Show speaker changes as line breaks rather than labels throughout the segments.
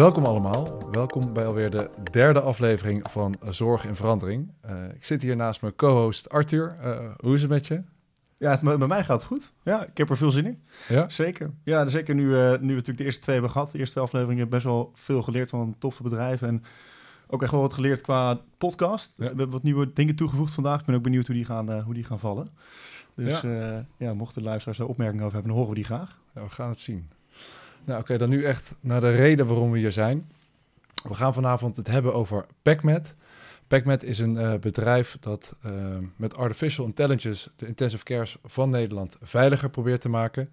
Welkom allemaal. Welkom bij alweer de derde aflevering van Zorg in Verandering. Uh, ik zit hier naast mijn co-host Arthur. Uh, hoe is het met je?
Ja, het, bij mij gaat het goed. Ja, ik heb er veel zin in. Ja? Zeker. Ja, zeker nu, uh, nu we natuurlijk de eerste twee hebben gehad. De eerste twee afleveringen best wel veel geleerd van toffe bedrijven. En ook echt wel wat geleerd qua podcast. We hebben wat nieuwe dingen toegevoegd vandaag. Ik ben ook benieuwd hoe die gaan, hoe die gaan vallen. Dus ja. ja, mochten de luisteraars daar opmerkingen over hebben, dan horen we die graag.
Ja, we gaan het zien. Nou, oké, dan nu echt naar de reden waarom we hier zijn. We gaan vanavond het hebben over PacMed. PacMed is een uh, bedrijf dat uh, met artificial intelligence de intensive cares van Nederland veiliger probeert te maken.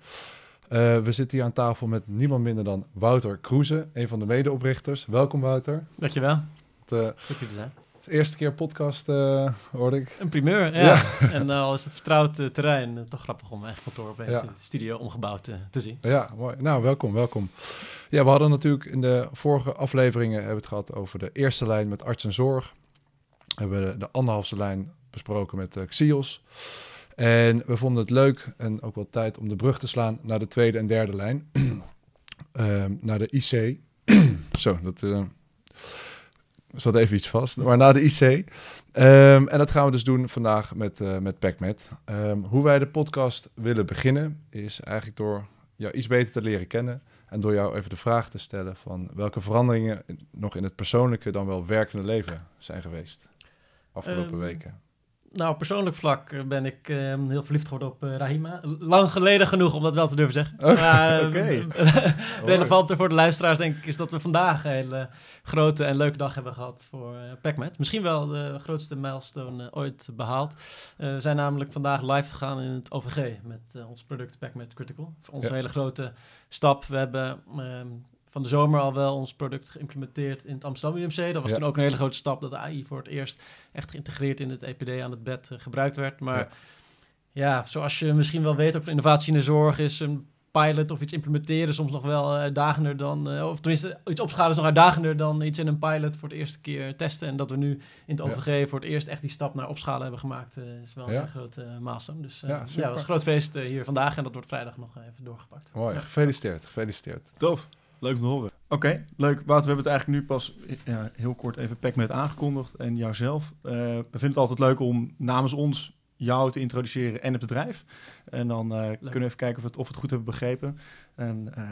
Uh, we zitten hier aan tafel met niemand minder dan Wouter Kroeze, een van de medeoprichters. Welkom Wouter.
Dankjewel. Het, Goed te zijn
eerste keer podcast uh, hoorde ik.
Een primeur, ja. en uh, al is het vertrouwd uh, terrein, toch grappig om eigen kantoor op deze studio omgebouwd te zien.
Ja, mooi. Nou, welkom, welkom. Ja, we hadden natuurlijk in de vorige afleveringen hebben het gehad over de eerste lijn met arts en zorg. We hebben de, de anderhalfste lijn besproken met Xios. En we vonden het leuk en ook wel tijd om de brug te slaan naar de tweede en derde lijn. Ehm, naar de IC. Zo, dat zat even iets vast. Maar na de IC. Ehm, en dat gaan we dus doen vandaag met, uh, met PacMed. Um, hoe wij de podcast willen beginnen is eigenlijk door jou iets beter te leren kennen. En door jou even de vraag te stellen van welke veranderingen nog in het persoonlijke dan wel werkende leven zijn geweest afgelopen um, weken.
Nou, op persoonlijk vlak eh, ben ik uh, heel verliefd geworden op uh, Rahima. Lang geleden genoeg om dat wel te durven zeggen. Oké. Okay. Okay. relevant voor de luisteraars denk ik is dat we vandaag een hele grote en leuke dag hebben gehad voor PacMed. Misschien wel de grootste milestone ooit behaald. we zijn namelijk vandaag live gegaan in het OVG met ons product PacMed Critical. Voor ons ja. een hele grote stap. We hebben ehm, van de zomer al wel ons product geïmplementeerd in het Amsterdam UMC. Dat was toen ook een hele grote stap dat de AI voor het eerst echt geïntegreerd in het EPD aan het bed uh, gebruikt werd. Maar ja. ja. zoals je misschien wel weet, ook voor innovatie in de zorg is een pilot of iets implementeren soms nog wel uh, uitdagender dan, uh, of tenminste iets opschalen is nog uitdagender dan iets in een pilot voor de eerste keer testen. En dat we nu in het OVG ja. voor het eerst echt die stap naar opschalen hebben gemaakt, is wel een grote milestone. Dus ja, ja, het was een groot feest hier vandaag en dat wordt vrijdag nog even doorgepakt.
Mooi, gefeliciteerd, gefeliciteerd.
Tof. Leuk om te horen. Oké, leuk. Wouter, we hebben het eigenlijk nu pas ja, heel kort even PacMed aangekondigd. En jouzelf. Uh, we vinden het altijd leuk om namens ons jou te introduceren en het bedrijf. En dan uh, kunnen we even kijken of, het, of we het goed hebben begrepen. En uh,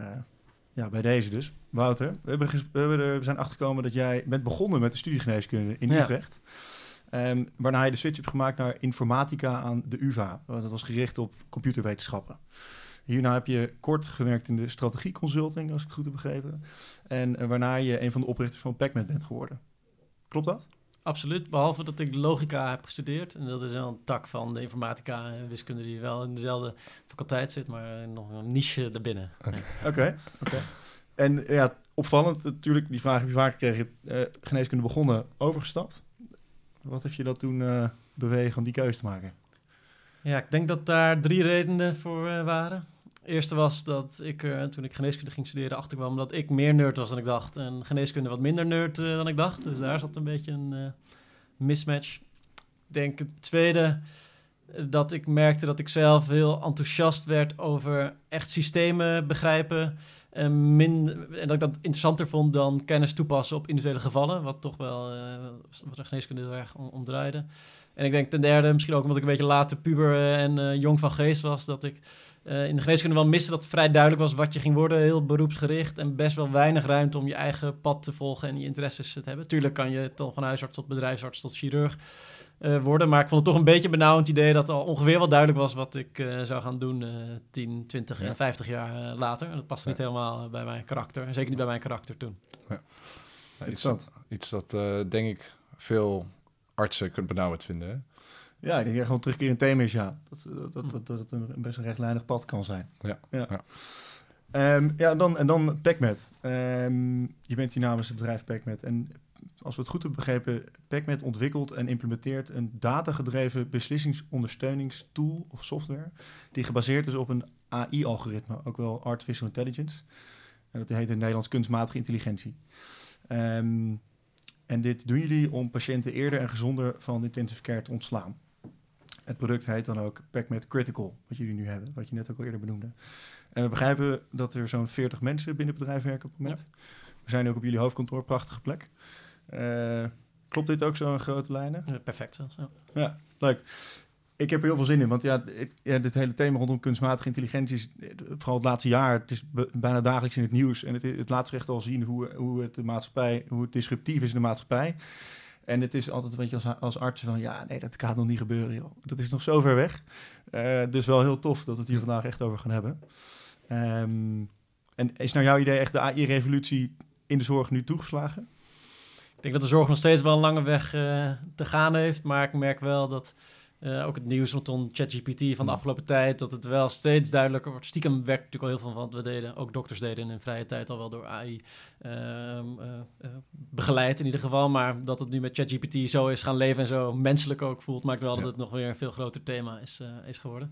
ja, bij deze dus. Wouter, we, hebben we, hebben er, we zijn achtergekomen dat jij bent begonnen met de studiegeneeskunde in Utrecht. Ja. Um, waarna je de switch hebt gemaakt naar informatica aan de UvA. Dat was gericht op computerwetenschappen. Hierna heb je kort gewerkt in de strategieconsulting, als ik het goed heb begrepen. En uh, waarna je een van de oprichters van PacMed bent geworden. Klopt dat?
Absoluut, behalve dat ik logica heb gestudeerd. En dat is wel een tak van de informatica en wiskunde die wel in dezelfde faculteit zit, maar nog een niche daarbinnen.
Oké, oké. En ja, opvallend natuurlijk, die vraag heb je vaak gekregen. Uh, geneeskunde begonnen, overgestapt. Wat heeft je dat toen uh, bewegen om die keuze te maken?
Ja, ik denk dat daar drie redenen voor uh, waren eerste was dat ik, uh, toen ik geneeskunde ging studeren, achterkwam dat ik meer nerd was dan ik dacht. En geneeskunde wat minder nerd uh, dan ik dacht. Dus daar zat een beetje een uh, mismatch. Ik denk het tweede, dat ik merkte dat ik zelf heel enthousiast werd over echt systemen begrijpen. En, min, en dat ik dat interessanter vond dan kennis toepassen op individuele gevallen. Wat toch wel, wat de geneeskunde heel erg om, omdraaide. En ik denk ten derde, misschien ook omdat ik een beetje later puber en jong van geest was, dat ik uh, in de geneeskunde wel missen dat het vrij duidelijk was wat je ging worden. Heel beroepsgericht en best wel weinig ruimte om je eigen pad te volgen en je interesses te hebben. Tuurlijk kan je dan van huisarts tot bedrijfsarts tot chirurg uh, worden. Maar ik vond het toch een beetje benauwend idee dat al ongeveer wel duidelijk was wat ik uh, zou gaan doen 10, 20 ja. en 50 jaar later. En dat past ja. niet helemaal bij mijn karakter. En zeker niet bij mijn karakter toen. Ja.
iets, dat, iets dat denk ik veel artsen kunt benauwend vinden. Hè?
Ja, ik denk gewoon terugkeer in thema is, ja. Dat, dat, dat, dat, het een best een rechtlijnig pad kan zijn.
Ja. Ja, ja.
Um, ja dan, en dan PacMed. Um, je bent hier namens het bedrijf PacMed. En als we het goed hebben begrepen, PacMed ontwikkelt en implementeert een datagedreven beslissingsondersteuningstool of software. Die gebaseerd is op een AI-algoritme, ook wel Artificial Intelligence. En dat heet in het Nederlands kunstmatige intelligentie. Um, en dit doen jullie om patiënten eerder en gezonder van intensive care te ontslaan. Het product heet dan ook PacMed Critical, wat jullie nu hebben, wat je net ook al eerder benoemde. En we begrijpen dat er zo'n 40 mensen binnen het bedrijf werken op het moment. We zijn ook op jullie hoofdkantoor, prachtige plek. Uh, klopt dit ook zo in grote lijnen?
Ja, perfect ja.
ja. leuk. Ik heb er heel veel zin in, want ja, het, ja, dit hele thema rondom kunstmatige intelligentie is vooral het laatste jaar, het is bijna dagelijks in het nieuws en het, het laat zich echt al zien hoe, hoe het de maatschappij, hoe het disruptief is in de maatschappij. En het is altijd een beetje als, als arts van, ja, nee, dat gaat nog niet gebeuren, joh. Dat is nog zo ver weg. Uh, dus wel heel tof dat we het hier vandaag echt over gaan hebben. Um, en is nou jouw idee echt de AI-revolutie in de zorg nu toegeslagen?
Ik denk dat de zorg nog steeds wel een lange weg uh, te gaan heeft, maar ik merk wel dat uh, ook het nieuws rondom ChatGPT van de mm. afgelopen tijd, dat het wel steeds duidelijker wordt. Stiekem werkt natuurlijk al heel veel van wat we deden, ook dokters deden in vrije tijd al wel door AI uh, ehm, uh, begeleid in ieder geval. Maar dat het nu met ChatGPT zo is gaan leven en zo menselijk ook voelt, maakt wel dat het nog weer een veel groter thema is, is geworden.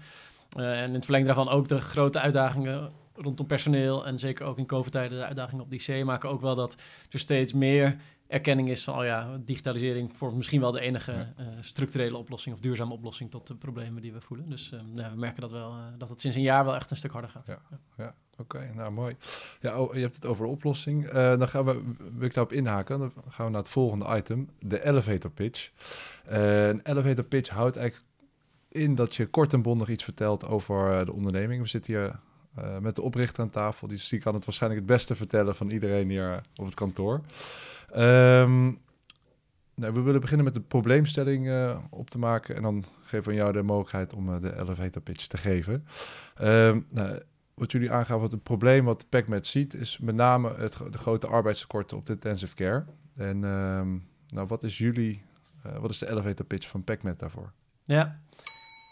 en in het verlengde daarvan ook de grote uitdagingen rondom personeel en zeker ook in COVID-tijden de uitdagingen op die C maken ook wel dat er steeds meer erkenning is van, oh ja, digitalisering vormt misschien wel de enige uh, structurele oplossing of duurzame oplossing tot de problemen die we voelen. Dus uh, ja, we merken dat wel, uh, dat het sinds een jaar wel echt een stuk harder gaat.
Ja, ja. oké, nou mooi. Ja, oh, je hebt het over oplossing. dan gaan we, wil ik daarop inhaken, dan gaan we naar het volgende item, de elevator pitch. een elevator pitch houdt eigenlijk in dat je kort en bondig iets vertelt over de onderneming. We zitten hier met de oprichter aan tafel, die, kan het waarschijnlijk het beste vertellen van iedereen hier op het kantoor. Um, nou, we willen beginnen met de probleemstelling uh, op te maken. En dan geven we jou de mogelijkheid om uh, de elevator pitch te geven. Um, nou, wat jullie aangaven, wat het probleem wat PacMed ziet, is met name het, de grote arbeidstekorten op de intensive care. En um, nou, wat is jullie, wat is de elevator pitch van PacMed daarvoor?
Ja,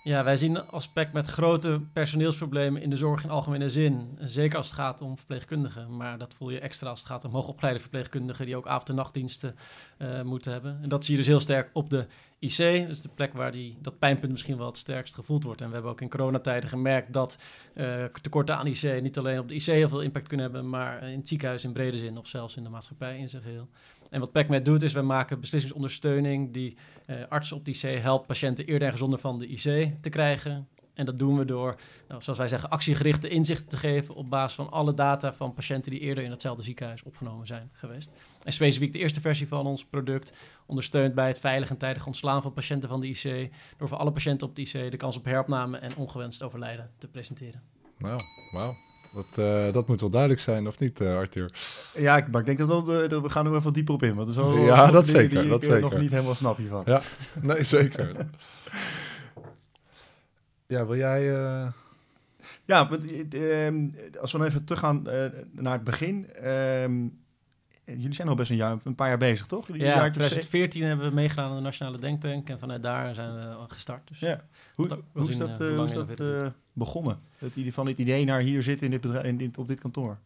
ja, wij zien als PEC met grote personeelsproblemen in de zorg in algemene zin. Zeker als het gaat om verpleegkundigen. Maar dat voel je extra als het gaat om hoogopgeleide verpleegkundigen die ook avond- en nachtdiensten uh, moeten hebben. En dat zie je dus heel sterk op de IC. Dus de plek waar die, dat pijnpunt misschien wel het sterkst gevoeld wordt. En we hebben ook in coronatijden gemerkt dat uh, tekorten aan IC niet alleen op de IC heel veel impact kunnen hebben, maar in het ziekenhuis in brede zin of zelfs in de maatschappij in zijn geheel. En wat PacMed doet is, we maken beslissingsondersteuning die uh, artsen op de IC helpt patiënten eerder en gezonder van de IC te krijgen. En dat doen we door, nou, zoals wij zeggen, actiegerichte inzichten te geven op basis van alle data van patiënten die eerder in hetzelfde ziekenhuis opgenomen zijn geweest. En specifiek de eerste versie van ons product ondersteunt bij het veilig en tijdig ontslaan van patiënten van de IC, door voor alle patiënten op de IC de kans op heropname en ongewenst overlijden te presenteren.
Nou, wauw. Dat, uh, dat moet wel duidelijk zijn, of niet, uh, Arthur?
Ja, maar ik denk dat we, gaan er even dieper op in. Want er
zo, ja, dat zeker.
Die
dat ik zeker.
nog niet helemaal snap hiervan.
Ja, nee, zeker. ja, wil jij...
Ja, want, ehm, als we dan even teruggaan naar het begin. Um, jullie zijn al best een, jaar, een paar jaar bezig, toch?
ja, in 2014 hebben we meegedaan aan de Nationale Denktank. En vanuit daar zijn we gestart. Dus
ja. Hoe, hoe is dat, hoe is dat begonnen? Het idee van het idee naar hier zitten in dit bedrijf, in dit, op dit kantoor?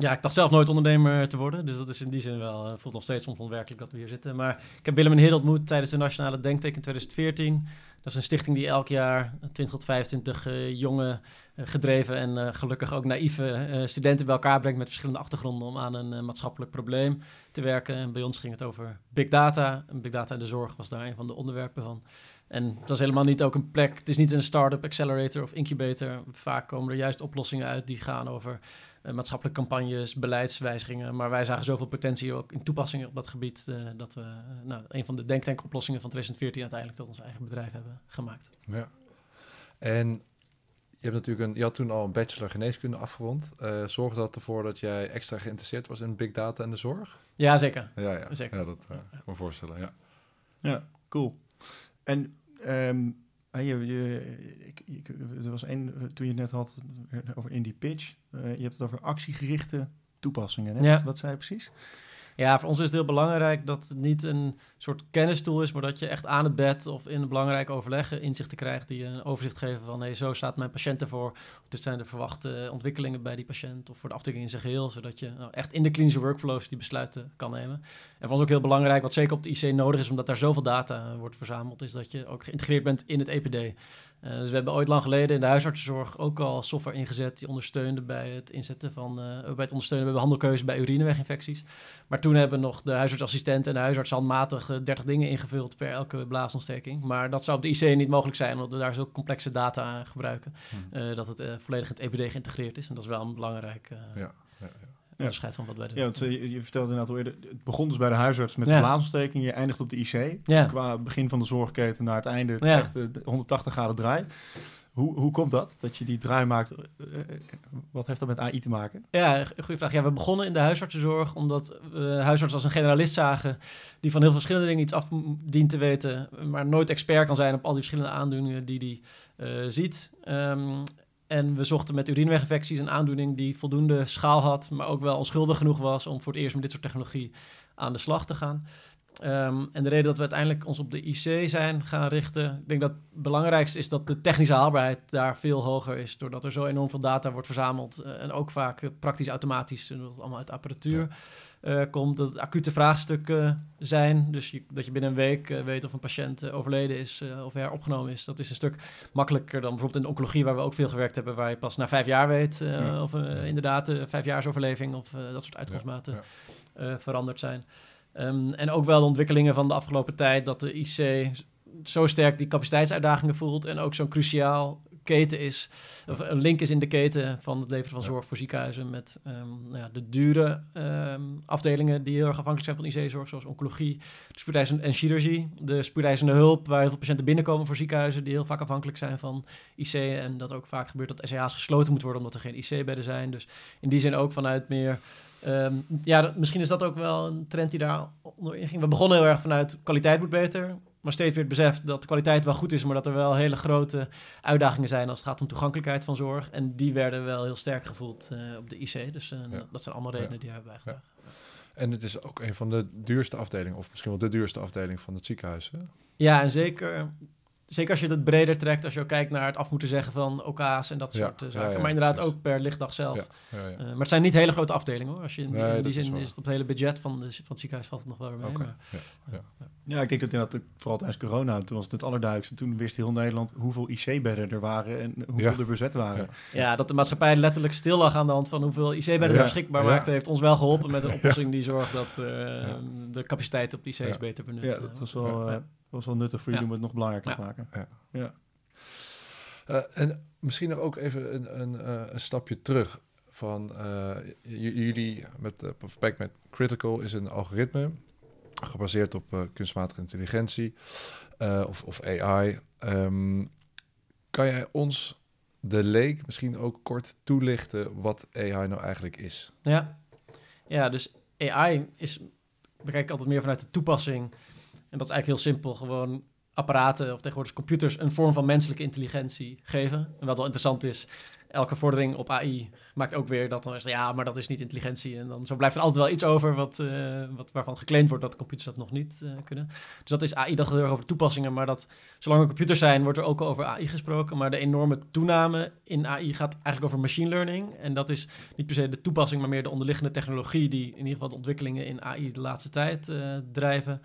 Ja, ik dacht zelf nooit ondernemer te worden. Dus dat is in die zin wel, uh, voelt nog steeds soms onwerkelijk dat we hier zitten. Maar ik heb Willem en Heer ontmoet tijdens de Nationale Denktank in 2014. Dat is een stichting die elk jaar 20 tot 25 uh, jonge, gedreven en uh, gelukkig ook naïeve studenten bij elkaar brengt met verschillende achtergronden om aan een maatschappelijk probleem te werken. En bij ons ging het over big data. En big data in de zorg was daar een van de onderwerpen van. En dat is helemaal niet ook een plek. Het is niet een start-up accelerator of incubator. Vaak komen er juist oplossingen uit die gaan over maatschappelijke campagnes, beleidswijzigingen. Maar wij zagen zoveel potentie ook in toepassingen op dat gebied. Dat we nou, een van de denktankoplossingen van 2014 uiteindelijk tot ons eigen bedrijf hebben gemaakt.
Ja. En hebt natuurlijk een, je had toen al een bachelor geneeskunde afgerond. zorgde dat ervoor dat jij extra geïnteresseerd was in big data en de zorg?
Ja, zeker.
Ja, ja. zeker. ja dat kan me voorstellen. Ja.
ja, cool. En Um, je, je, ik, er was één, toen je het net had over in die pitch, uh, je hebt het over actiegerichte toepassingen. Hè? Ja. Wat, wat zei je precies?
Ja, voor ons is het heel belangrijk dat het niet een soort kennistool is, maar dat je echt aan het bed of in een belangrijke overleggen inzichten krijgt die een overzicht geven van hey, zo staat mijn patiënt ervoor. Of dit zijn de verwachte ontwikkelingen bij die patiënt of voor de afdeling in zijn geheel, zodat je nou, echt in de klinische workflows die besluiten kan nemen. En voor ons ook heel belangrijk, wat zeker op de IC nodig is, omdat daar zoveel data wordt verzameld, is dat je ook geïntegreerd bent in het EPD. Uh, dus we hebben ooit lang geleden in de huisartsenzorg ook al software ingezet die ondersteunde bij het inzetten van, uh, bij het ondersteunen bij handelkeuze bij urineweginfecties. Maar toen hebben nog de huisartsassistent en de huisarts handmatig 30 eh, dingen ingevuld per elke blaasontsteking. Maar dat zou op de IC niet mogelijk zijn, omdat we daar zo complexe data aan gebruiken. Hmm. dat het volledig in het EPD geïntegreerd is. En dat is wel een belangrijk, ja, ja, ja. Onderscheid van wat wij doen.
Ja, want eh, je, je vertelde inderdaad al eerder, het begon dus bij de huisarts met
Ja.
blaasontsteking, je eindigt op de IC.
Ja.
Qua begin van de zorgketen naar het einde
Ja.
echt eh, 180 graden draai. Hoe, hoe komt dat, dat je die draai maakt? Eh, eh, wat heeft dat met AI te maken?
Ja, goede vraag. Ja, we begonnen in de huisartsenzorg omdat we huisarts als een generalist zagen die van heel veel verschillende dingen iets af dient te weten, maar nooit expert kan zijn op al die verschillende aandoeningen die hij eh, ziet. Ehm, en we zochten met urineweginfecties een aandoening die voldoende schaal had, maar ook wel onschuldig genoeg was om voor het eerst met dit soort technologie aan de slag te gaan. Ehm, en de reden dat we uiteindelijk ons op de IC zijn gaan richten, ik denk dat het belangrijkste is dat de technische haalbaarheid daar veel hoger is, doordat er zo enorm veel data wordt verzameld eh, en ook vaak praktisch automatisch, en dat allemaal uit apparatuur eh, komt, dat het acute vraagstukken zijn. Dus je, dat je binnen een week eh, weet of een patiënt eh, overleden is eh, of heropgenomen is. Dat is een stuk makkelijker dan bijvoorbeeld in de oncologie, waar we ook veel gewerkt hebben, waar je pas na vijf jaar weet eh,
Ja.
of eh, inderdaad eh, vijfjaarsoverleving of eh, dat soort uitkomstmaten
Ja,
eh, veranderd zijn. Ehm, en ook wel de ontwikkelingen van de afgelopen tijd, dat de IC zo sterk die capaciteitsuitdagingen voelt en ook zo'n cruciaal keten is, of een link is in de keten van het leveren van zorg voor ziekenhuizen met ehm, nou ja, de dure ehm, afdelingen die heel erg afhankelijk zijn van IC-zorg, zoals oncologie, de spoedeisende en chirurgie, de spoedeisende hulp, waar heel veel patiënten binnenkomen voor ziekenhuizen die heel vaak afhankelijk zijn van IC en dat ook vaak gebeurt dat SCH's gesloten moeten worden omdat er geen IC-bedden zijn. Dus in die zin ook vanuit meer Ehm, ja, dat- misschien is dat ook wel een trend die daar onderin ging. We begonnen heel erg vanuit kwaliteit moet beter. Maar steeds weer het besef dat de kwaliteit wel goed is, maar dat er wel hele grote uitdagingen zijn als het gaat om toegankelijkheid van zorg. En die werden wel heel sterk gevoeld eh, op de IC. Dus eh,
Ja.
dat zijn allemaal redenen
Ja.
die hebben bijgedragen.
En het is ook een van de duurste afdelingen, of misschien wel de duurste afdeling van het ziekenhuis. Hè?
Ja, en zeker, zeker als je het breder trekt, als je ook kijkt naar het af moeten zeggen van OK's en dat
Ja,
soort eh,
ja,
zaken.
ja,
maar inderdaad
precies.
ook per lichtdag zelf.
Ja, ja, ja.
Maar het zijn niet hele grote afdelingen hoor. Als je in,
Nee,
in
dat
die zin is het op het hele budget van, de, van het ziekenhuis valt het nog wel weer mee. Maar-
ja,
ik denk dat inderdaad, vooral tijdens corona, toen was het het allerduidelijkste. Toen wist heel Nederland hoeveel IC-bedden er waren en hoeveel
Ja.
er bezet waren.
Ja.
Ja, dat de maatschappij letterlijk stil lag aan de hand van hoeveel IC-bedden
Ja,
er beschikbaar
ja.
maakte, heeft ons wel geholpen met een oplossing die zorgt dat eh, de capaciteit op de IC's
Ja.
beter benut
Ja,
eh,
dat was wel,
Ja.
eh, was wel nuttig voor jullie
Ja.
om het nog belangrijker te maken.
Ja.
Ja.
Eh, en misschien nog ook even een, een, eh, een stapje terug. Van eh, jullie met uh, Perfect met Critical is een algoritme gebaseerd op eh, kunstmatige intelligentie eh, of, of AI. Ehm, kan jij ons, de leek, misschien ook kort toelichten wat AI nou eigenlijk is?
Ja. ja, dus AI is, bekijk ik altijd meer vanuit de toepassing. En dat is eigenlijk heel simpel, gewoon apparaten of tegenwoordig computers een vorm van menselijke intelligentie geven. En wat wel interessant is, elke vordering op AI maakt ook weer dat dan is, ja, maar dat is niet intelligentie. En dan zo blijft er altijd wel iets over wat, eh, wat, waarvan geclaimd wordt dat computers dat nog niet eh, kunnen. Dus dat is AI, dat gaat heel over toepassingen, maar dat zolang er computers zijn, wordt er ook over AI gesproken. Maar de enorme toename in AI gaat eigenlijk over machine learning. En dat is niet per se de toepassing, maar meer de onderliggende technologie die in ieder geval de ontwikkelingen in AI de laatste tijd eh, drijven.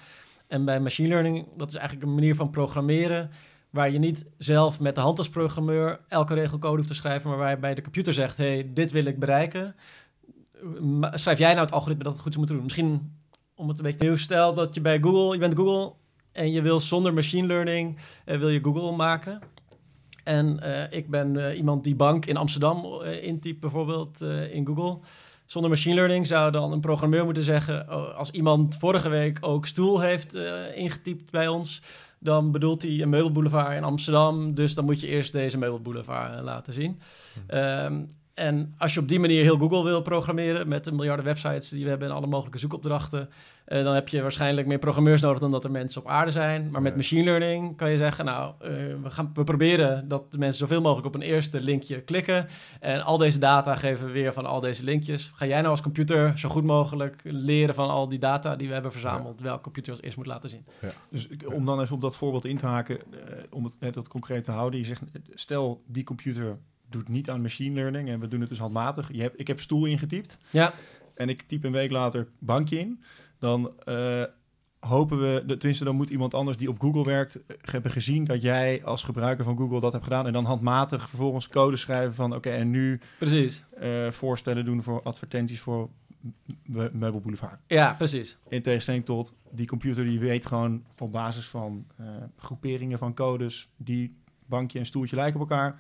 En bij machine learning, dat is eigenlijk een manier van programmeren waar je niet zelf met de hand als programmeur elke regelcode hoeft te schrijven, maar waar je bij de computer zegt, hey, dit wil ik bereiken. Schrijf jij nou het algoritme dat het goed zou moeten doen? Misschien om het een beetje nieuw stel dat je bij Google, je bent Google en je wil zonder machine learning, eh, wil je Google maken. En eh, ik ben eh, iemand die bank in Amsterdam intypt bijvoorbeeld in Google. Zonder machine learning zou dan een programmeur moeten zeggen... oh, als iemand vorige week ook stoel heeft ingetypt bij ons... dan bedoelt hij een meubelboulevard in Amsterdam. Dus dan moet je eerst deze meubelboulevard eh, laten zien. Ehm, en als je op die manier heel Google wil programmeren... met de miljarden websites die we hebben en alle mogelijke zoekopdrachten... eh, dan heb je waarschijnlijk meer programmeurs nodig dan dat er mensen op aarde zijn. Maar met machine learning kan je zeggen... nou, eh, we, gaan, we proberen dat de mensen zoveel mogelijk op een eerste linkje klikken... En al deze data geven we weer van al deze linkjes. Ga jij nou als computer zo goed mogelijk leren van al die data die we hebben verzameld, welke computer als eerst moet laten zien?
Dus om dan even op dat voorbeeld in te haken, eh, om het dat concreet te houden. Je zegt, stel die computer doet niet aan machine learning en we doen het dus handmatig. Je hebt, ik heb stoel ingetypt
Ja,
en ik typ een week later bankje in. Dan eh, hopen we, tenminste dan moet iemand anders die op Google werkt, eh, hebben gezien dat jij als gebruiker van Google dat hebt gedaan. En dan handmatig vervolgens code schrijven van oké, en nu
precies.
eh, voorstellen doen voor advertenties voor Me- Meubel Boulevard.
Ja, precies.
In tegenstelling tot die computer die weet gewoon op basis van groeperingen van codes die bankje en stoeltje lijken op elkaar.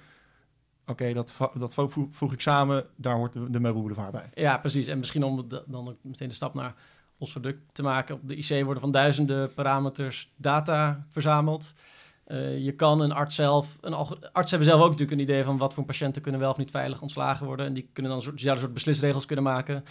oké, dat, dat vo- voeg, voeg ik samen, daar hoort de, de meubelboulevard bij.
Ja, precies. En misschien om de- dan ook meteen de stap naar ons product te maken. Op de IC worden van duizenden parameters data verzameld. Eh, je kan een arts zelf, een artsen hebben zelf ook natuurlijk een idee van wat voor patiënten kunnen wel of niet veilig ontslagen worden. En die kunnen dan een soort, een soort beslisregels kunnen maken.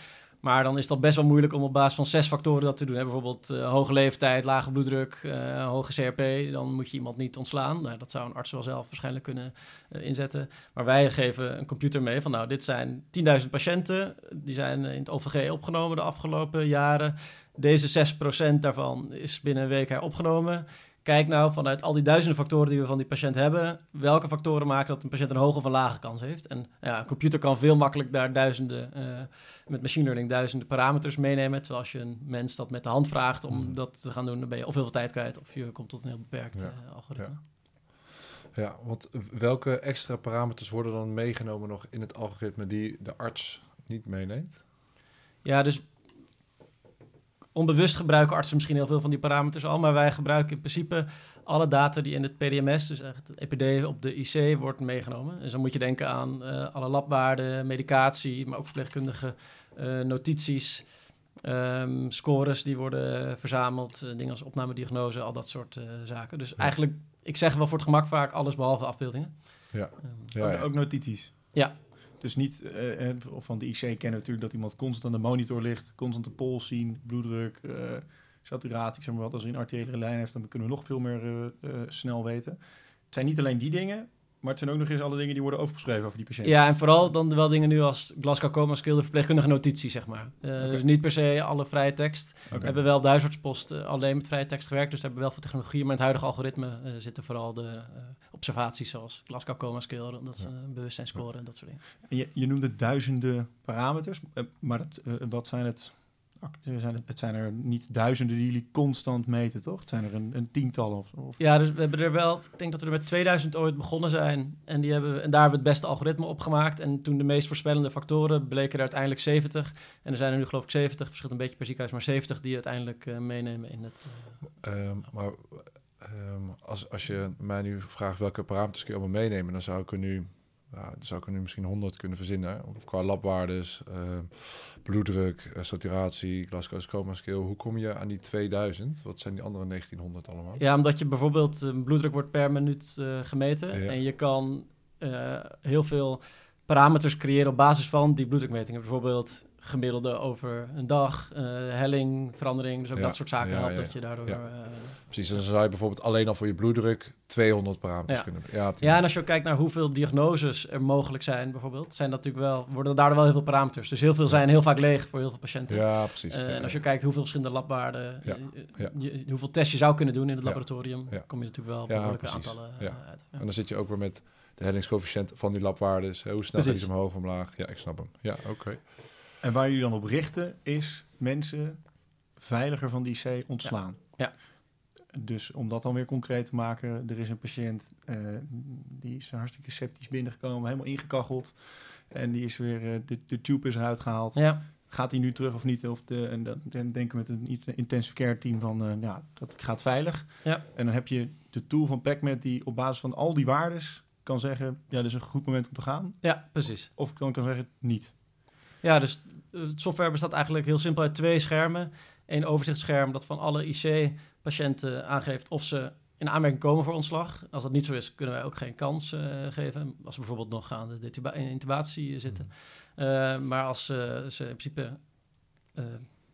Maar dan is dat best wel moeilijk om op basis van zes factoren dat te doen. Hè? Bijvoorbeeld eh, hoge leeftijd, lage bloeddruk, eh, hoge CRP. Dan moet je iemand niet ontslaan. Nou, dat zou een arts wel zelf waarschijnlijk kunnen eh, inzetten. Maar wij geven een computer mee van nou, dit zijn 10.000 patiënten. Die zijn in het OVG opgenomen de afgelopen jaren. Deze 6% daarvan is binnen een week heropgenomen. Kijk nou vanuit al die duizenden factoren die we van die patiënt hebben, welke factoren maken dat een patiënt een hoge of een lage kans heeft. En ja, een computer kan veel makkelijk daar duizenden, eh, met machine learning duizenden parameters meenemen. Terwijl als je een mens dat met de hand vraagt om
Hmm.
dat te gaan doen, dan ben je of heel veel tijd kwijt of je komt tot een heel beperkt
Ja,
eh, algoritme.
Ja, want welke extra parameters worden dan meegenomen nog in het algoritme die de arts niet meeneemt?
Ja, dus onbewust gebruiken artsen misschien heel veel van die parameters al, maar wij gebruiken in principe alle data die in het PDMS, dus echt het EPD op de IC, wordt meegenomen. Dus dan moet je denken aan eh, alle labwaarden, medicatie, maar ook verpleegkundige eh, notities, ehm, scores die worden verzameld, eh, dingen als opname, diagnose, al dat soort eh, zaken. Dus
Ja.
eigenlijk, ik zeg wel voor het gemak vaak alles behalve afbeeldingen.
Ja.
Ehm,
Ja,
ook,
ja.
ook notities.
Ja.
Dus niet eh, van de IC kennen natuurlijk dat iemand constant aan de monitor ligt, constant de pols zien, bloeddruk, eh, saturatie, zeg maar wat. Als er een arteriële lijn heeft, dan kunnen we nog veel meer snel weten. Het zijn niet alleen die dingen, maar het zijn ook nog eens alle dingen die worden overgeschreven over die patiënt.
Ja, en vooral dan wel dingen nu als Glasgow Coma Skill, de verpleegkundige notitie, zeg maar. Eh. Dus niet per se alle vrije tekst. We hebben wel op de huisartspost eh, alleen met vrije tekst gewerkt, dus we hebben wel veel technologie. Maar in het huidige algoritme eh, zitten vooral de observaties zoals Glasgow Coma Skill, dat is
Ja.
een bewustzijnsscore en dat soort dingen.
En je, je noemde duizenden parameters, maar dat, wat zijn het? Zijn het, het zijn er niet duizenden die jullie constant meten, toch? Het zijn er een, een tiental of, of
Ja, dus we hebben er wel, ik denk dat we er met 2000 ooit begonnen zijn. En, die hebben, en daar hebben we het beste algoritme op gemaakt. En toen de meest voorspellende factoren bleken er uiteindelijk 70. En er zijn er nu geloof ik 70, verschilt een beetje per ziekenhuis, maar 70 die uiteindelijk eh, meenemen in het... eh,
Ehm, maar ehm, als, als je mij nu vraagt welke parameters kun je allemaal meenemen, dan zou ik er nu, dan zou ik er nu misschien 100 kunnen verzinnen. Of qua labwaardes, ehm, bloeddruk, eh, saturatie, Glasgow coma scale. Hoe kom je aan die 2000? Wat zijn die andere 1900 allemaal?
Ja, omdat je bijvoorbeeld een bloeddruk wordt per minuut eh, gemeten.
Ja.
En je kan eh, heel veel parameters creëren op basis van die bloeddrukmetingen. Bijvoorbeeld gemiddelde over een dag, eh, helling, verandering. Dus ook
Ja,
dat soort zaken
ja,
helpt
ja,
dat je daardoor... eh,
Precies, dan zou je bijvoorbeeld alleen al voor je bloeddruk 200 parameters kunnen. Ja,
Ja, en als je ook kijkt naar hoeveel diagnoses er mogelijk zijn, bijvoorbeeld, zijn dat natuurlijk wel, worden daardoor wel heel veel parameters. Dus heel veel zijn heel vaak leeg voor heel veel patiënten.
ja precies.
Eh, en als je kijkt hoeveel verschillende labwaarden, je- hoeveel tests je zou kunnen doen in het laboratorium, kom je natuurlijk wel behoorlijke aantallen
Ja.
uit.
En dan zit je ook weer met de hellingscoëfficiënt van die labwaardes. Hè, Hoe snel
Precies.
iets omhoog, omlaag? Ja, ik snap hem. Ja, oké.
En waar jullie dan op richten is mensen veiliger van die C ontslaan.
Ja.
Dus om dat dan weer concreet te maken, er is een patiënt eh, die is hartstikke sceptisch binnengekomen, helemaal ingekacheld. En die is weer, eh, de, de tube is eruit gehaald.
Ja.
Gaat hij nu terug of niet? Of de, en dan denken we met een intensive care team van, eh, ja, dat gaat veilig.
Ja.
En dan heb je de tool van PacMed die op basis van al die waardes kan zeggen, ja, dit is een goed moment om te gaan.
ja, precies.
Of dan kan zeggen, niet.
Ja, dus software bestaat eigenlijk heel simpel uit twee schermen. Eén overzichtsscherm dat van alle IC-patiënten aangeeft of ze in aanmerking komen voor ontslag. Als dat niet zo is, kunnen wij ook geen kans eh, geven. Als ze bijvoorbeeld nog aan de in intubatie eh, zitten. Eh, maar als ze in principe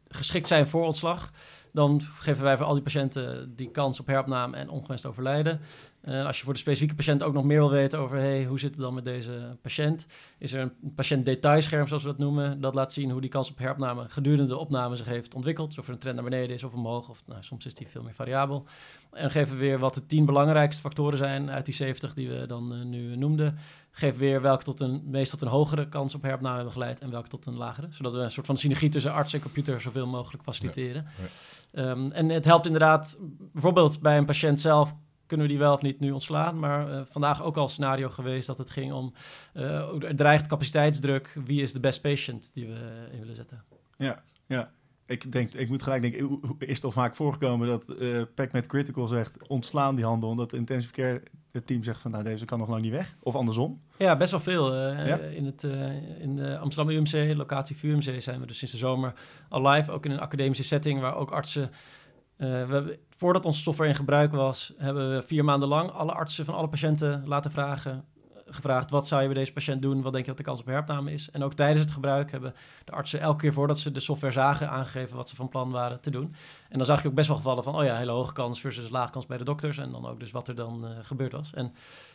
geschikt zijn voor ontslag, dan geven wij voor al die patiënten die kans op heropname en ongewenst overlijden. En als je voor de specifieke patiënt ook nog meer wil weten over hey, hoe zit het dan met deze patiënt, is er een patiënt-detailscherm, zoals we dat noemen. Dat laat zien hoe die kans op heropname gedurende de opname zich heeft ontwikkeld. Of er een trend naar beneden is of omhoog, of nou, soms is die veel meer variabel. En geven we weer wat de tien belangrijkste factoren zijn uit die 70 die we dan eh, nu noemden. Geef weer welke tot een, meest tot een hogere kans op heropname hebben geleid en welke tot een lagere. Zodat we een soort van synergie tussen arts en computer zoveel mogelijk faciliteren. Ehm, en het helpt inderdaad, bijvoorbeeld bij een patiënt zelf kunnen we die wel of niet nu ontslaan. Maar eh, vandaag ook al scenario geweest dat het ging om, eh, er dreigt capaciteitsdruk. Wie is de best patient die we in willen zetten?
Ja, ja. Ik, denk, ik moet gelijk denken, is het al vaak voorgekomen dat eh PacMed Critical zegt, ontslaan die handel, omdat de intensive care het team zegt van, nou deze kan nog lang niet weg. Of andersom.
Ja, best wel veel. eh,
Ja?
In, het, eh, in de Amsterdam UMC, locatie VUMC, zijn we dus sinds de zomer al live. Ook in een academische setting waar ook artsen... eh, we voordat onze software in gebruik was, hebben we vier maanden lang alle artsen van alle patiënten laten vragen. Gevraagd, wat zou je bij deze patiënt doen? Wat denk je dat de kans op herpname is? En ook tijdens het gebruik hebben de artsen elke keer voordat ze de software zagen aangegeven wat ze van plan waren te doen. En dan zag je ook best wel gevallen van, oh ja, hele hoge kans versus laag kans bij de dokters. En dan ook dus wat er dan eh, gebeurd was. En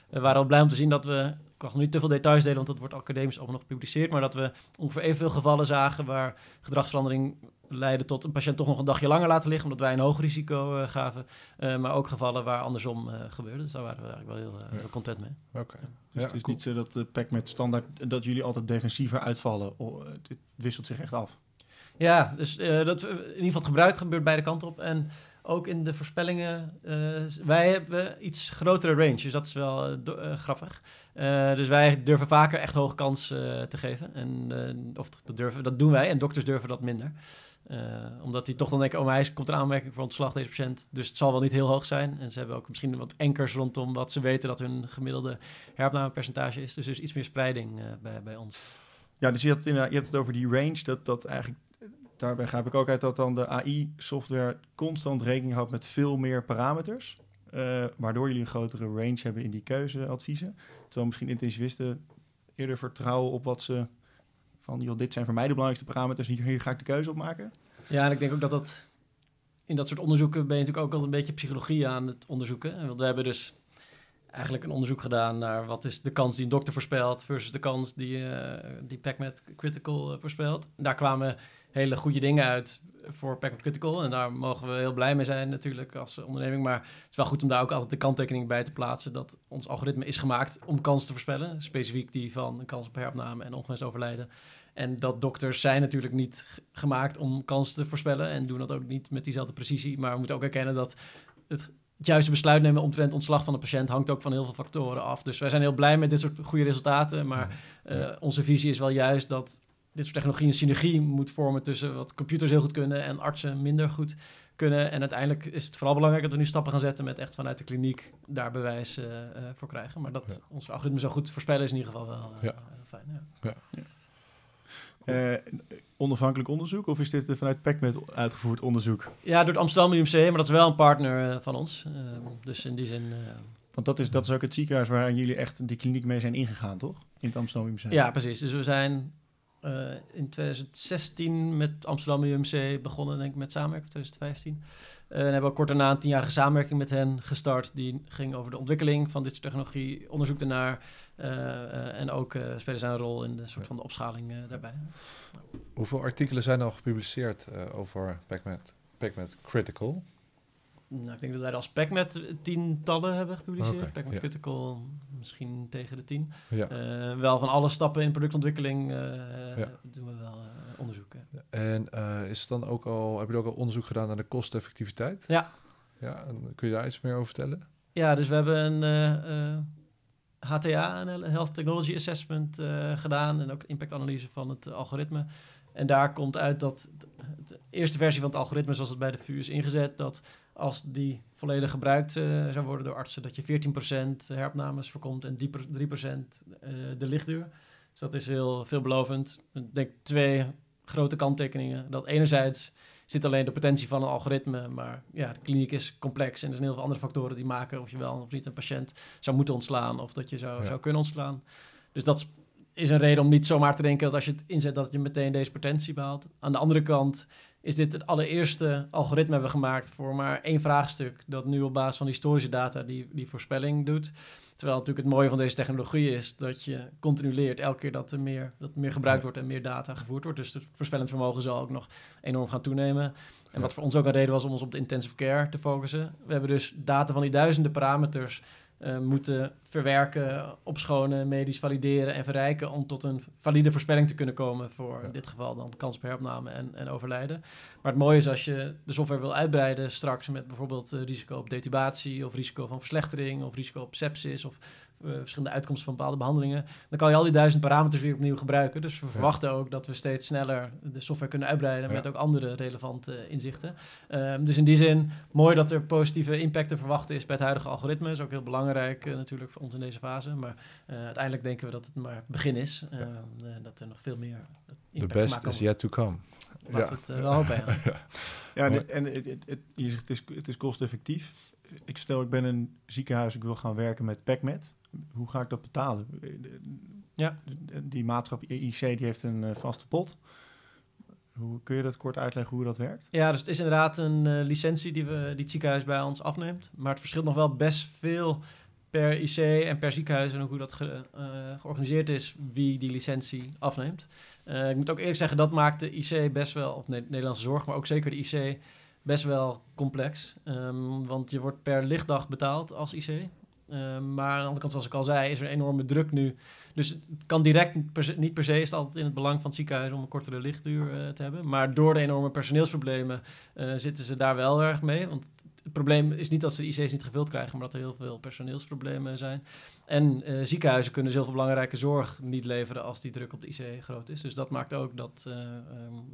we waren al blij om te zien dat we, ik mag nog niet te veel details delen, want dat wordt academisch allemaal nog gepubliceerd, maar dat we ongeveer evenveel gevallen zagen waar gedragsverandering leidde tot een patiënt toch nog een dagje langer laten liggen, omdat wij een hoog risico eh, gaven. Eh, maar ook gevallen waar andersom eh, gebeurde. Dus daar waren we eigenlijk wel heel, eh, content mee.
Oké.
Dus
Ja,
het is
cool.
niet zo dat de PacMed standaard, dat jullie altijd defensiever uitvallen. Oh, het wisselt zich echt af.
Ja, dus eh, dat, in ieder geval het gebruik gebeurt beide kanten op. En ook in de voorspellingen, eh, wij hebben iets grotere range, dus dat is wel grappig. Eh, dus wij durven vaker echt hoge kans eh, te geven. En, eh, of dat, durven, dat doen wij en dokters durven dat minder. Eh, omdat die toch dan denken, oh, maar hij komt een aanmerking voor ontslag, deze patiënt. Dus het zal wel niet heel hoog zijn. En ze hebben ook misschien wat enkers rondom wat ze weten dat hun gemiddelde heropnamepercentage is. Dus er is iets meer spreiding eh, bij, bij ons.
Ja, dus je hebt het over die range, dat, dat eigenlijk, daarbij ga ik ook uit dat dan de AI-software constant rekening houdt met veel meer parameters. eh, waardoor jullie een grotere range hebben in die keuzeadviezen. Terwijl misschien intensivisten eerder vertrouwen op wat ze van, joh, dit zijn voor mij de belangrijkste parameters, hier, hier ga ik de keuze op maken.
Ja, en ik denk ook dat dat... In dat soort onderzoeken ben je natuurlijk ook al een beetje psychologie aan het onderzoeken. En Want we hebben dus eigenlijk een onderzoek gedaan naar wat is de kans die een dokter voorspelt versus de kans die, eh die PacMed Critical eh, voorspelt. Daar kwamen hele goede dingen uit voor PacMed Critical. En daar mogen we heel blij mee zijn natuurlijk als onderneming. Maar het is wel goed om daar ook altijd de kanttekening bij te plaatsen dat ons algoritme is gemaakt om kansen te voorspellen. Specifiek die van kans op heropname en ongewenst overlijden. En dat dokters zijn natuurlijk niet gemaakt om kansen te voorspellen en doen dat ook niet met diezelfde precisie. Maar we moeten ook erkennen dat het, het juiste besluit nemen omtrent ontslag van de patiënt hangt ook van heel veel factoren af. Dus wij zijn heel blij met dit soort goede resultaten. Maar eh, onze visie is wel juist dat dit soort technologie een synergie moet vormen tussen wat computers heel goed kunnen en artsen minder goed kunnen. En uiteindelijk is het vooral belangrijk dat we nu stappen gaan zetten met echt vanuit de kliniek daar bewijs eh, eh, voor krijgen. Maar dat
Ja.
ons algoritme zo goed voorspellen is in ieder geval wel eh,
Ja.
heel fijn. Ja.
Eh, onafhankelijk onderzoek of is dit vanuit PacMed uitgevoerd onderzoek?
Ja, door het Amsterdam UMC, maar dat is wel een partner van ons. Ehm, dus in die zin... eh,
Want dat is, dat is ook het ziekenhuis waar jullie echt die kliniek mee zijn ingegaan, toch? In het Amsterdam UMC.
ja, precies. Dus we zijn eh, in 2016 met Amsterdam UMC begonnen, denk ik, met samenwerking, 2015. Eh, en hebben we kort daarna een tienjarige samenwerking met hen gestart. Die ging over de ontwikkeling van dit soort technologie, onderzoek ernaar. eh, eh, en ook eh, spelen zij een rol in de soort van de opschaling eh, daarbij.
Hoeveel artikelen zijn al gepubliceerd eh, over PacMed, PacMed Critical?
Nou, ik denk dat wij er als PacMed tientallen hebben gepubliceerd.
Oké,
PacMed
ja.
Critical misschien tegen de tien.
Ja.
Eh, wel van alle stappen in productontwikkeling eh,
Ja.
doen we wel eh, onderzoeken.
En is het dan ook al, heb je ook al onderzoek gedaan naar de kosteneffectiviteit?
Ja.
Ja, en kun je daar iets meer over vertellen?
Ja, dus we hebben een HTA, een Health Technology Assessment, gedaan. En ook impactanalyse van het algoritme. En daar komt uit dat de eerste versie van het algoritme, zoals het bij de VU is ingezet, dat als die volledig gebruikt eh, zou worden door artsen, dat je 14% heropnames voorkomt en 3% eh, de lichtduur. Dus dat is heel veelbelovend. Ik denk twee grote kanttekeningen. Dat enerzijds zit alleen de potentie van een algoritme, maar ja, de kliniek is complex en er zijn heel veel andere factoren die maken of je wel of niet een patiënt zou moeten ontslaan of dat je zou,
Ja.
zou kunnen ontslaan. Dus dat is- is een reden om niet zomaar te denken dat als je het inzet dat je meteen deze potentie behaalt. Aan de andere kant is dit het allereerste algoritme hebben we gemaakt voor maar één vraagstuk dat nu op basis van historische data die, die voorspelling doet. Terwijl natuurlijk het mooie van deze technologie is dat je continu leert elke keer dat er meer, dat er meer gebruikt wordt en meer data gevoerd wordt. Dus het voorspellend vermogen zal ook nog enorm gaan toenemen. En wat voor ons ook een reden was om ons op de intensive care te focussen. We hebben dus data van die duizenden parameters eh, moeten verwerken, opschonen, medisch valideren en verrijken om tot een valide voorspelling te kunnen komen voor
Ja.
in dit geval dan kans op heropname en, en overlijden. Maar het mooie is als je de software wil uitbreiden straks met bijvoorbeeld eh, risico op detubatie of risico van verslechtering of risico op sepsis of verschillende uitkomsten van bepaalde behandelingen, dan kan je al die duizend parameters weer opnieuw gebruiken. Dus we
Ja.
verwachten ook dat we steeds sneller de software kunnen uitbreiden
Ja.
met ook andere relevante inzichten. Ehm, dus in die zin, mooi dat er positieve impact te verwachten is bij het huidige algoritme. is ook heel belangrijk eh, natuurlijk voor ons in deze fase. Maar eh, uiteindelijk denken we dat het maar het begin is. Ehm, eh, dat er nog veel meer
The
impact
best
gemaakt kan
is yet to come.
Laten we het eh, wel hopen. ja.
Ja, en, en het, het, het- je zegt het is, het is kosteffectief. Ik stel, ik ben een ziekenhuis, ik wil gaan werken met PacMed. Hoe ga ik dat betalen?
Ja.
Die maatschappij IC die heeft een eh, vaste pot. Hoe kun je dat kort uitleggen hoe dat werkt?
Ja, dus het is inderdaad een eh, licentie die, we, die het ziekenhuis bij ons afneemt. Maar het verschilt nog wel best veel per IC en per ziekenhuis en ook hoe dat ge- eh, georganiseerd is, wie die licentie afneemt. Ik moet ook eerlijk zeggen, dat maakt de IC best wel, of Ne- Nederlandse zorg, maar ook zeker de IC, best wel complex. Ehm, want je wordt per lichtdag betaald als IC. Ehm, maar aan de andere kant, zoals ik al zei, is er enorme druk nu. Dus het kan direct niet per se, is het altijd in het belang van het ziekenhuis om een kortere lichtduur eh, te hebben. Maar door de enorme personeelsproblemen eh, zitten ze daar wel erg mee. Want het probleem is niet dat ze de IC's niet gevuld krijgen, maar dat er heel veel personeelsproblemen zijn. En eh, ziekenhuizen kunnen zoveel belangrijke zorg niet leveren als die druk op de IC groot is. Dus dat maakt ook dat eh, ehm,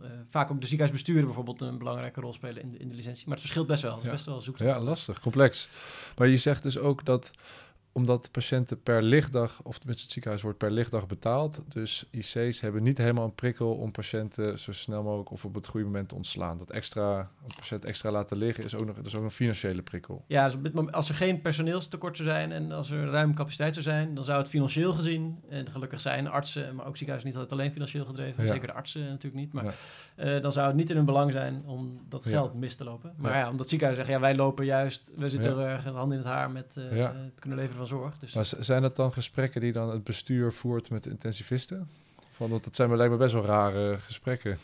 eh, vaak ook de ziekenhuisbesturen bijvoorbeeld een belangrijke rol spelen in de, in de licentie. Maar het verschilt best wel. Het is
Ja.
best wel zoek.
Ja, lastig, complex. Maar je zegt dus ook dat omdat patiënten per lichtdag, of tenminste het ziekenhuis wordt per lichtdag betaald, dus IC's hebben niet helemaal een prikkel om patiënten zo snel mogelijk of op het goede moment te ontslaan. Dat extra, een patiënt extra laten liggen is ook nog, dat is ook een financiële prikkel.
Ja, dus op dit moment, als er geen personeelstekort zou zijn en als er ruim capaciteit zou zijn, dan zou het financieel gezien, en gelukkig zijn artsen, maar ook ziekenhuizen niet altijd alleen financieel gedreven,
Ja.
zeker de artsen natuurlijk niet, maar
Ja.
eh, dan zou het niet in hun belang zijn om dat
Ja.
geld mis te lopen. Maar
Ja.
omdat ziekenhuizen zeggen, ja, wij lopen juist, we zitten er erg hand in het haar met eh, het kunnen leveren van zorg. Dus
Maar zijn dat dan gesprekken die dan het bestuur voert met de intensivisten? Van, want dat zijn lijkt me best wel rare gesprekken.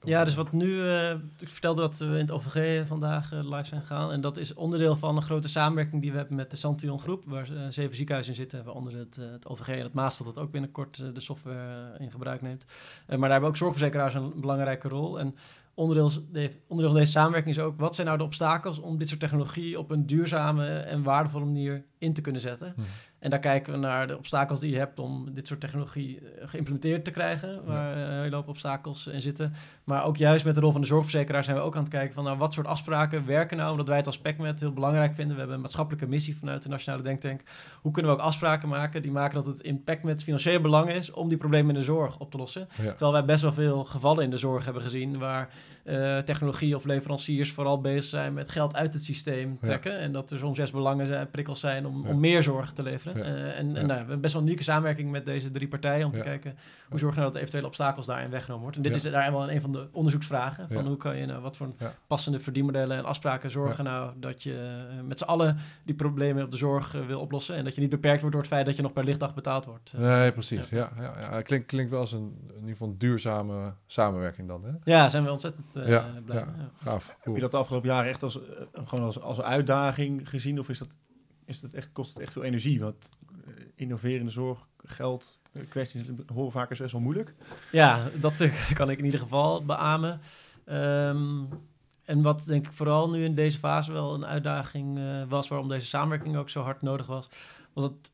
Ja, dus wat nu, eh, ik vertelde dat we in het OVG vandaag eh, live zijn gegaan. En dat is onderdeel van een grote samenwerking die we hebben met de Santion Groep, waar eh, zeven ziekenhuizen in zitten, waaronder het, het OVG en het Maas dat ook binnenkort de software in gebruik neemt. Maar daar hebben ook zorgverzekeraars een belangrijke rol. En onderdeel, de- onderdeel van deze samenwerking is ook, wat zijn nou de obstakels om dit soort technologie op een duurzame en waardevolle manier in te kunnen zetten?
Hm.
En daar kijken we naar de obstakels die je hebt om dit soort technologie eh, geïmplementeerd te krijgen, waar eh, een hele hoop obstakels in zitten. Maar ook juist met de rol van de zorgverzekeraar zijn we ook aan het kijken van nou, wat soort afspraken werken nou, omdat wij het als PECMET heel belangrijk vinden. We hebben een maatschappelijke missie vanuit de Nationale Denktank. Hoe kunnen we ook afspraken maken die maken dat het in PECMET financieel belang is om die problemen in de zorg op te lossen.
Ja.
Terwijl wij best wel veel gevallen in de zorg hebben gezien waar eh, technologie of leveranciers vooral bezig zijn met geld uit het systeem
Ja.
trekken. En dat er soms zes belangen zijn, prikkels zijn om,
Ja.
om meer zorg te leveren.
Ja.
Eh, en en
Ja.
nou, we hebben best wel een unieke samenwerking met deze drie partijen om te
Ja.
kijken hoe zorgen we nou dat de eventuele obstakels daarin weggenomen wordt. En dit
Ja.
is daar helemaal een van de onderzoeksvragen. Van
Ja.
hoe kan je nou, wat voor
Ja.
passende verdienmodellen en afspraken zorgen nou dat je eh, met z'n allen die problemen op de zorg eh, wil oplossen. En dat je niet beperkt wordt door het feit dat je nog per lichtdag betaald wordt.
Nee, precies. Ja. Ja, ja, Klinkt, klinkt wel als een, in ieder geval een duurzame samenwerking dan. Hè?
ja, zijn we ontzettend eh,
Ja,
blij.
ja. Gaaf.
Heb je dat de afgelopen jaren echt als, gewoon als, als uitdaging gezien? Of is dat, is dat echt, kost het echt veel energie? Want eh, innoverende zorg, geld, eh, kwesties horen vaak is best wel moeilijk.
Ja, dat eh, kan ik in ieder geval beamen. Ehm, en wat denk ik vooral nu in deze fase wel een uitdaging was, waarom deze samenwerking ook zo hard nodig was, was dat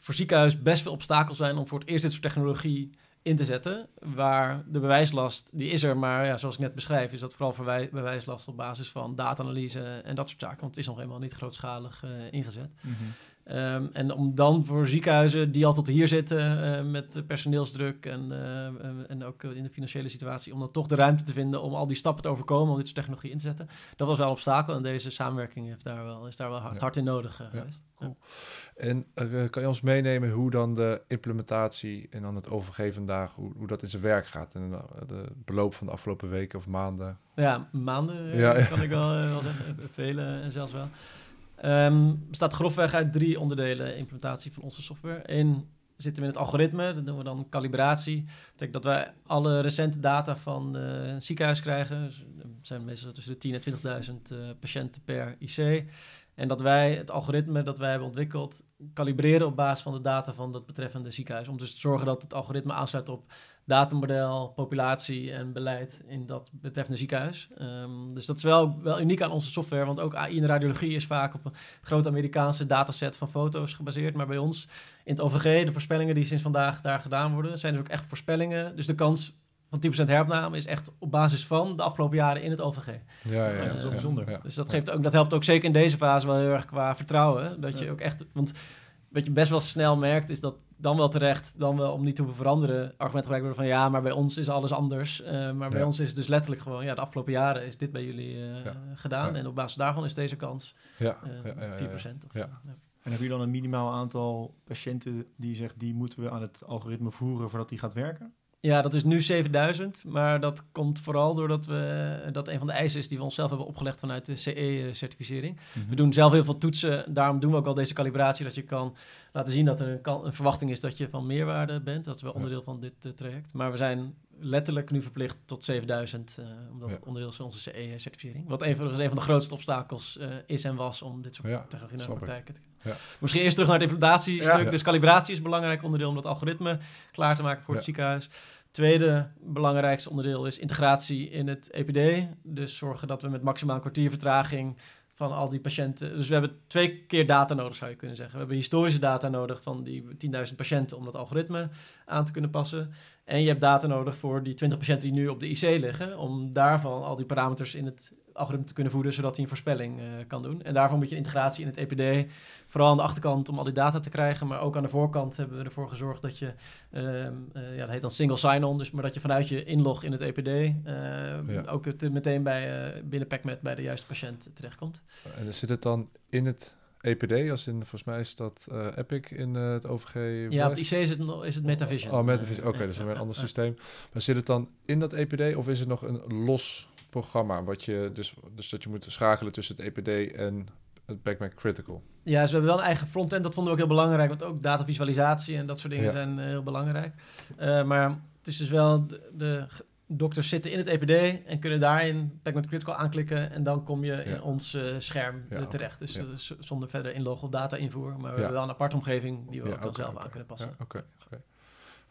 voor ziekenhuis best veel obstakels zijn om voor het eerst dit soort technologie in te zetten. Waar de bewijslast, die is er, maar ja, zoals ik net beschrijf, is dat vooral verwij- bewijslast op basis van data-analyse en dat soort zaken. Want het is nog helemaal niet grootschalig eh, ingezet. Ehm, en om dan voor ziekenhuizen die al tot hier zitten eh, met personeelsdruk en, eh, en- ook in de financiële situatie, om dan toch de ruimte te vinden om al die stappen te overkomen om dit soort technologie in te zetten. Dat was wel een obstakel en deze samenwerking heeft daar wel, is daar wel hard,
Ja.
hard in nodig eh,
Ja,
geweest.
cool. En kan je ons meenemen hoe dan de implementatie en dan het OVG vandaag, hoe, hoe dat in zijn werk gaat en de, beloop van de afgelopen weken of maanden?
Ja, maanden kan ik wel, wel zeggen, vele en zelfs wel. Ehm bestaat grofweg uit drie onderdelen implementatie van onze software. Eén zitten we in het algoritme, dat noemen we dan calibratie. Dat betekent dat wij alle recente data van eh, een ziekenhuis krijgen. Dus, er zijn meestal tussen de 10.000 en 20.000 eh, patiënten per IC. En dat wij het algoritme dat wij hebben ontwikkeld, kalibreren op basis van de data van dat betreffende ziekenhuis. Om dus te zorgen dat het algoritme aansluit op datamodel, populatie en beleid in dat betreffende ziekenhuis. Ehm, dus dat is wel, wel uniek aan onze software, want ook AI in de radiologie is vaak op een grote Amerikaanse dataset van foto's gebaseerd. Maar bij ons in het OVG, de voorspellingen die sinds vandaag daar gedaan worden, zijn dus ook echt voorspellingen. Dus de kans van 10% heropname is echt op basis van de afgelopen jaren in het OVG.
Ja, ja,
Ja, dat is wel bijzonder.
ja.
Dus dat, geeft ook, dat helpt ook zeker in deze fase wel heel erg qua vertrouwen. Dat je
Ja.
ook echt, want wat je best wel snel merkt, is dat dan wel terecht, dan wel om niet te hoeven veranderen, argument gebruikt worden van ja, maar bij ons is alles anders. Eh, maar bij
Ja.
ons is het dus letterlijk gewoon, ja, de afgelopen jaren is dit bij jullie eh,
Ja.
gedaan.
Ja.
En op basis daarvan is deze kans
Ja,
eh,
ja, ja, ja,
4%. Of
ja.
zo. Ja.
En hebben jullie dan een minimaal aantal patiënten die zegt die moeten we aan het algoritme voeren voordat die gaat werken?
Ja, dat is nu 7000, maar dat komt vooral doordat we, dat een van de eisen is die we onszelf hebben opgelegd vanuit de CE-certificering. We doen zelf heel veel toetsen, daarom doen we ook al deze calibratie, dat je kan laten zien dat er een, verwachting is dat je van meerwaarde bent. Dat is wel onderdeel van dit eh, traject. Maar we zijn letterlijk nu verplicht tot 7000, eh, omdat
Ja.
het onderdeel is van onze CE-certificering. Wat overigens een van de grootste obstakels eh, is en was om dit soort
Ja,
technologie naar de praktijk te
Ja.
Misschien eerst terug naar het implementatiestuk. Dus calibratie is een belangrijk onderdeel om dat algoritme klaar te maken voor het ziekenhuis. Tweede belangrijkste onderdeel is integratie in het EPD. Dus zorgen dat we met maximaal een kwartier vertraging van al die patiënten. Dus we hebben twee keer data nodig, zou je kunnen zeggen. We hebben historische data nodig van die 10.000 patiënten om dat algoritme aan te kunnen passen. En je hebt data nodig voor die 20 patiënten die nu op de IC liggen, om daarvan al die parameters in het algoritme te kunnen voeden, zodat hij een voorspelling eh, kan doen. En daarvoor moet je integratie in het EPD, vooral aan de achterkant om al die data te krijgen, maar ook aan de voorkant hebben we ervoor gezorgd dat je, ehm, eh, ja, dat heet dan single sign-on, dus maar dat je vanuit je inlog in het EPD eh,
Ja.
ook het, meteen bij, eh, binnen PacMed bij de juiste patiënt terechtkomt.
En zit het dan in het EPD, als in, volgens mij is dat Epic in het OVG
Ja, op IC is het, nog- is het Metavision.
Oh, Metavision. Oké, dus
ja,
weer een ander systeem. Maar zit het dan in dat EPD of is het nog een los programma? Wat je, dus, dus dat je moet schakelen tussen het EPD en het Backmac Critical.
Ja, dus we hebben wel een eigen frontend. Dat vonden we ook heel belangrijk. Want ook datavisualisatie en dat soort dingen
Ja.
zijn eh, heel belangrijk. Eh, maar het is dus wel... De, de dokters zitten in het EPD en kunnen daarin Pacman Critical aanklikken. En dan kom je in ons eh, scherm
Ja,
terecht. Dus
Ja.
zonder verder inlog of data invoer. Maar we hebben wel een aparte omgeving die we ook dan zelf aan kunnen passen.
Oké.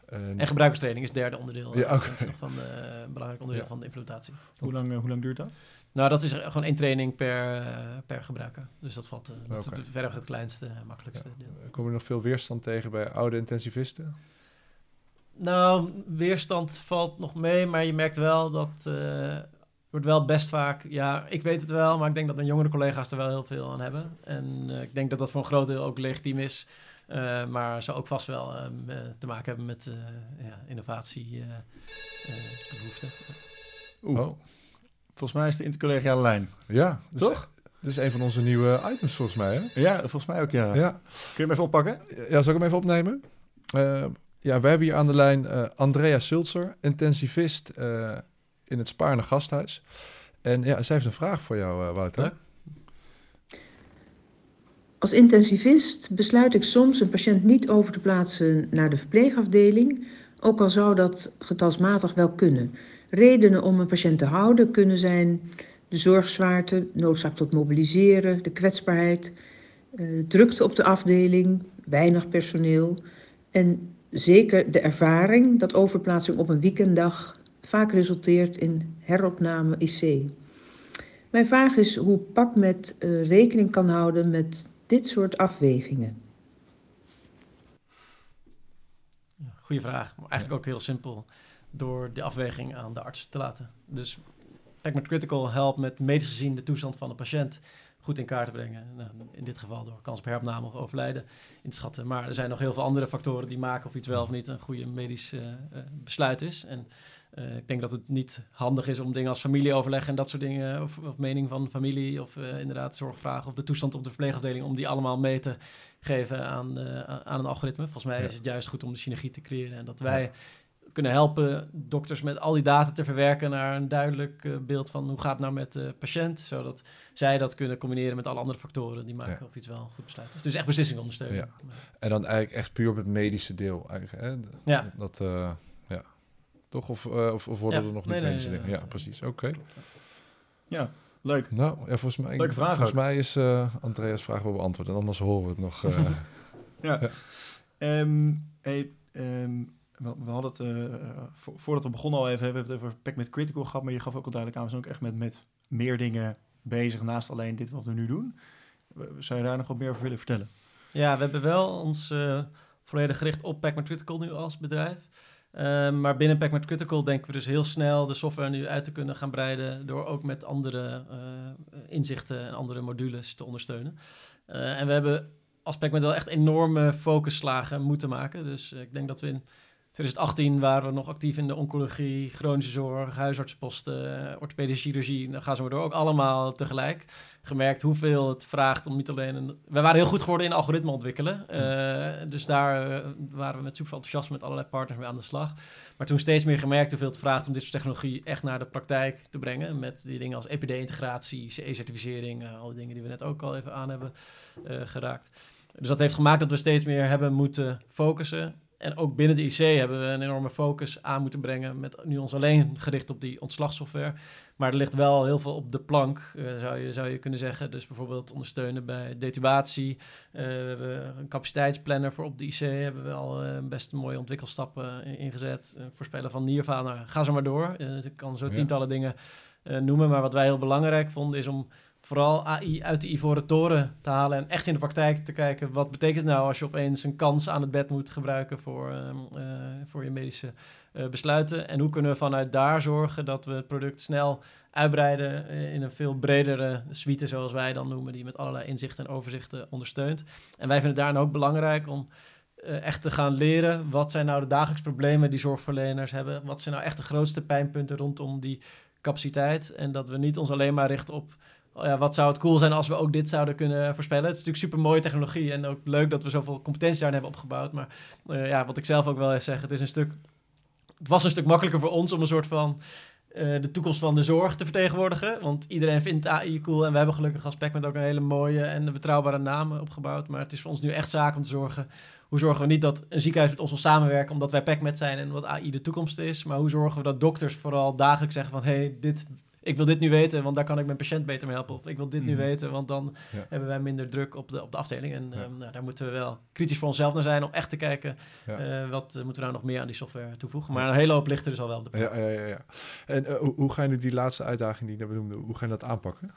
En-
En gebruikerstraining is het derde onderdeel.
Ja,
eh,
oké.
dat is nog van de, een belangrijk onderdeel
Ja.
van de implementatie.
Hoe lang, eh, hoe lang duurt dat?
Nou, dat is gewoon één training per, eh, per gebruiker. Dus dat valt. eh, dat is het, verder het kleinste, eh, makkelijkste deel.
Kom je nog veel weerstand tegen bij oude intensivisten?
Nou, weerstand valt nog mee, maar je merkt wel dat eh wordt wel best vaak. Ja, ik weet het wel, maar ik denk dat mijn jongere collega's er wel heel veel aan hebben. En eh, ik denk dat dat voor een groot deel ook legitiem is. Eh, maar zou ook vast wel eh, te maken hebben met eh ja, innovatie eh, eh, behoeften.
Oeh,
Oh,
volgens mij is de intercollegiale lijn.
ja. Is,
Toch?
dat is een van onze nieuwe items volgens mij, hè?
Ja, volgens mij ook ja.
Ja.
Kun je hem even oppakken?
Ja, zal ik hem even opnemen? Eh, ja, we hebben hier aan de lijn eh, Andrea Sulzer, intensivist eh, in het Spaarne Gasthuis. En ja, zij heeft een vraag voor jou, eh, Wouter.
Leuk.
Als intensivist besluit ik soms een patiënt niet over te plaatsen naar de verpleegafdeling, ook al zou dat getalsmatig wel kunnen. Redenen om een patiënt te houden kunnen zijn de zorgzwaarte, noodzaak tot mobiliseren, de kwetsbaarheid, eh, drukte op de afdeling, weinig personeel en zeker de ervaring dat overplaatsing op een weekenddag vaak resulteert in heropname IC. Mijn vraag is hoe PakMed eh, rekening kan houden met dit soort afwegingen.
Ja, goeie vraag, maar eigenlijk ook heel simpel. Door de afweging aan de arts te laten. Dus Packmet Critical helpt met medisch gezien de toestand van de patiënt goed in kaart te brengen. Nou, in dit geval door kans op heropname of overlijden in te schatten. Maar er zijn nog heel veel andere factoren die maken of iets wel of niet een goede medisch eh, eh, besluit is. En eh, ik denk dat het niet handig is om dingen als familieoverleg en dat soort dingen, of, of mening van familie, of eh, inderdaad zorgvragen of de toestand op de verpleegafdeling, om die allemaal mee te geven aan, eh, aan een algoritme. Volgens mij
Ja.
is het juist goed om de synergie te creëren en dat wij kunnen helpen dokters met al die data te verwerken naar een duidelijk beeld van hoe gaat het nou met de patiënt, zodat zij dat kunnen combineren met alle andere factoren die maken
Ja.
of iets wel een goed besluit. Dus echt beslissingen ondersteunen.
Ja. En dan eigenlijk echt puur op het medische deel. Eigenlijk, hè?
Ja.
Dat. Toch? Of, eh, of, of worden
Ja.
er nog
Nee,
niet
nee,
medische
nee,
dingen?
nee,
Ja, precies. Oké.
Ja, leuk.
Nou, ja, volgens mij,
Leuke vraag
volgens
ook.
mij is eh, Andreas vraag wel beantwoord. En anders horen we het nog. eh,
Ja.
Ja.
Ehm, hey, ehm, we, we hadden het, eh, vo- voordat we begonnen al even, hebben we het over Pack met Critical gehad, maar je gaf ook al duidelijk aan, we zijn ook echt met, met meer dingen bezig naast alleen dit wat we nu doen. We- Zou je daar nog wat meer over willen vertellen?
Ja, we hebben wel ons eh, volledig gericht op Packmat Critical nu als bedrijf. Ehm, maar binnen Packmat Critical denken we dus heel snel de software nu uit te kunnen gaan breiden door ook met andere eh, inzichten en andere modules te ondersteunen. Eh, en we hebben als Packmat wel echt enorme focusslagen moeten maken. Dus eh, ik denk dat we in 2018 waren we nog actief in de oncologie, chronische zorg, huisartsenposten, eh, orthopedische chirurgie. Dan gaan ze maar door, ook allemaal tegelijk gemerkt hoeveel het vraagt om niet alleen een... We waren heel goed geworden in algoritme ontwikkelen. Eh, dus daar eh, waren we met super enthousiasme met allerlei partners mee aan de slag. Maar toen steeds meer gemerkt hoeveel het vraagt om dit soort technologie echt naar de praktijk te brengen. Met die dingen als EPD-integratie, CE-certificering, eh, al die dingen die we net ook al even aan hebben geraakt. Dus dat heeft gemaakt dat we steeds meer hebben moeten focussen. En ook binnen de IC hebben we een enorme focus aan moeten brengen. Met nu ons alleen gericht op die ontslagsoftware. Maar er ligt wel heel veel op de plank, eh, zou, je, zou je kunnen zeggen. Dus bijvoorbeeld ondersteunen bij detubatie. Eh, we hebben een capaciteitsplanner voor op de IC. Hebben we al eh, best mooie ontwikkelstappen in- ingezet. Voorspellen van nierfalen. Nou, ga zo maar door. Dus ik kan zo
Ja.
tientallen dingen noemen. Maar wat wij heel belangrijk vonden is om vooral AI uit de ivoren toren te halen. En echt in de praktijk te kijken. Wat betekent nou als je opeens een kans aan het bed moet gebruiken voor, ehm, eh, voor je medische eh, besluiten. En hoe kunnen we vanuit daar zorgen dat we het product snel uitbreiden eh, in een veel bredere suite, zoals wij dan noemen, die met allerlei inzichten en overzichten ondersteunt. En wij vinden het daarin ook belangrijk om echt te gaan leren wat zijn nou de dagelijkse problemen die zorgverleners hebben. Wat zijn nou echt de grootste pijnpunten rondom die capaciteit. En dat we niet ons alleen maar richten op ja, wat zou het cool zijn als we ook dit zouden kunnen voorspellen. Het is natuurlijk super mooie technologie en ook leuk dat we zoveel competentie daarin hebben opgebouwd. Maar eh, ja, wat ik zelf ook wel eens zeg, het is een stuk het was een stuk makkelijker voor ons om een soort van eh, de toekomst van de zorg te vertegenwoordigen. Want iedereen vindt AI cool. En we hebben gelukkig als met ook een hele mooie en betrouwbare naam eh, opgebouwd. Maar het is voor ons nu echt zaak om te zorgen. Hoe zorgen we niet dat een ziekenhuis met ons wil samenwerken omdat wij PacMed zijn en wat AI de toekomst is. Maar hoe zorgen we dat dokters vooral dagelijks zeggen van... hey, dit, ik wil dit nu weten, want daar kan ik mijn patiënt beter mee helpen. Of ik wil dit nu
Mhm.
weten, want dan
Ja.
hebben wij minder druk op de, op de afdeling. En
Ja.
ehm, nou, daar moeten we wel kritisch voor onszelf naar zijn om echt te kijken...
Ja.
eh, wat eh, moeten we nou nog meer aan die software toevoegen. Maar een hele hoop ligt er dus al wel op de
Ja, ja, ja, ja. En eh, hoe, hoe ga je die laatste uitdaging die je net benoemde, hoe ga je dat aanpakken?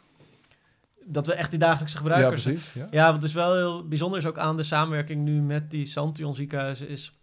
Dat we echt die dagelijkse
Ja,
gebruikers...
precies. Ja.
Ja, wat dus wel heel bijzonder is ook aan de samenwerking nu met die Santion ziekenhuizen is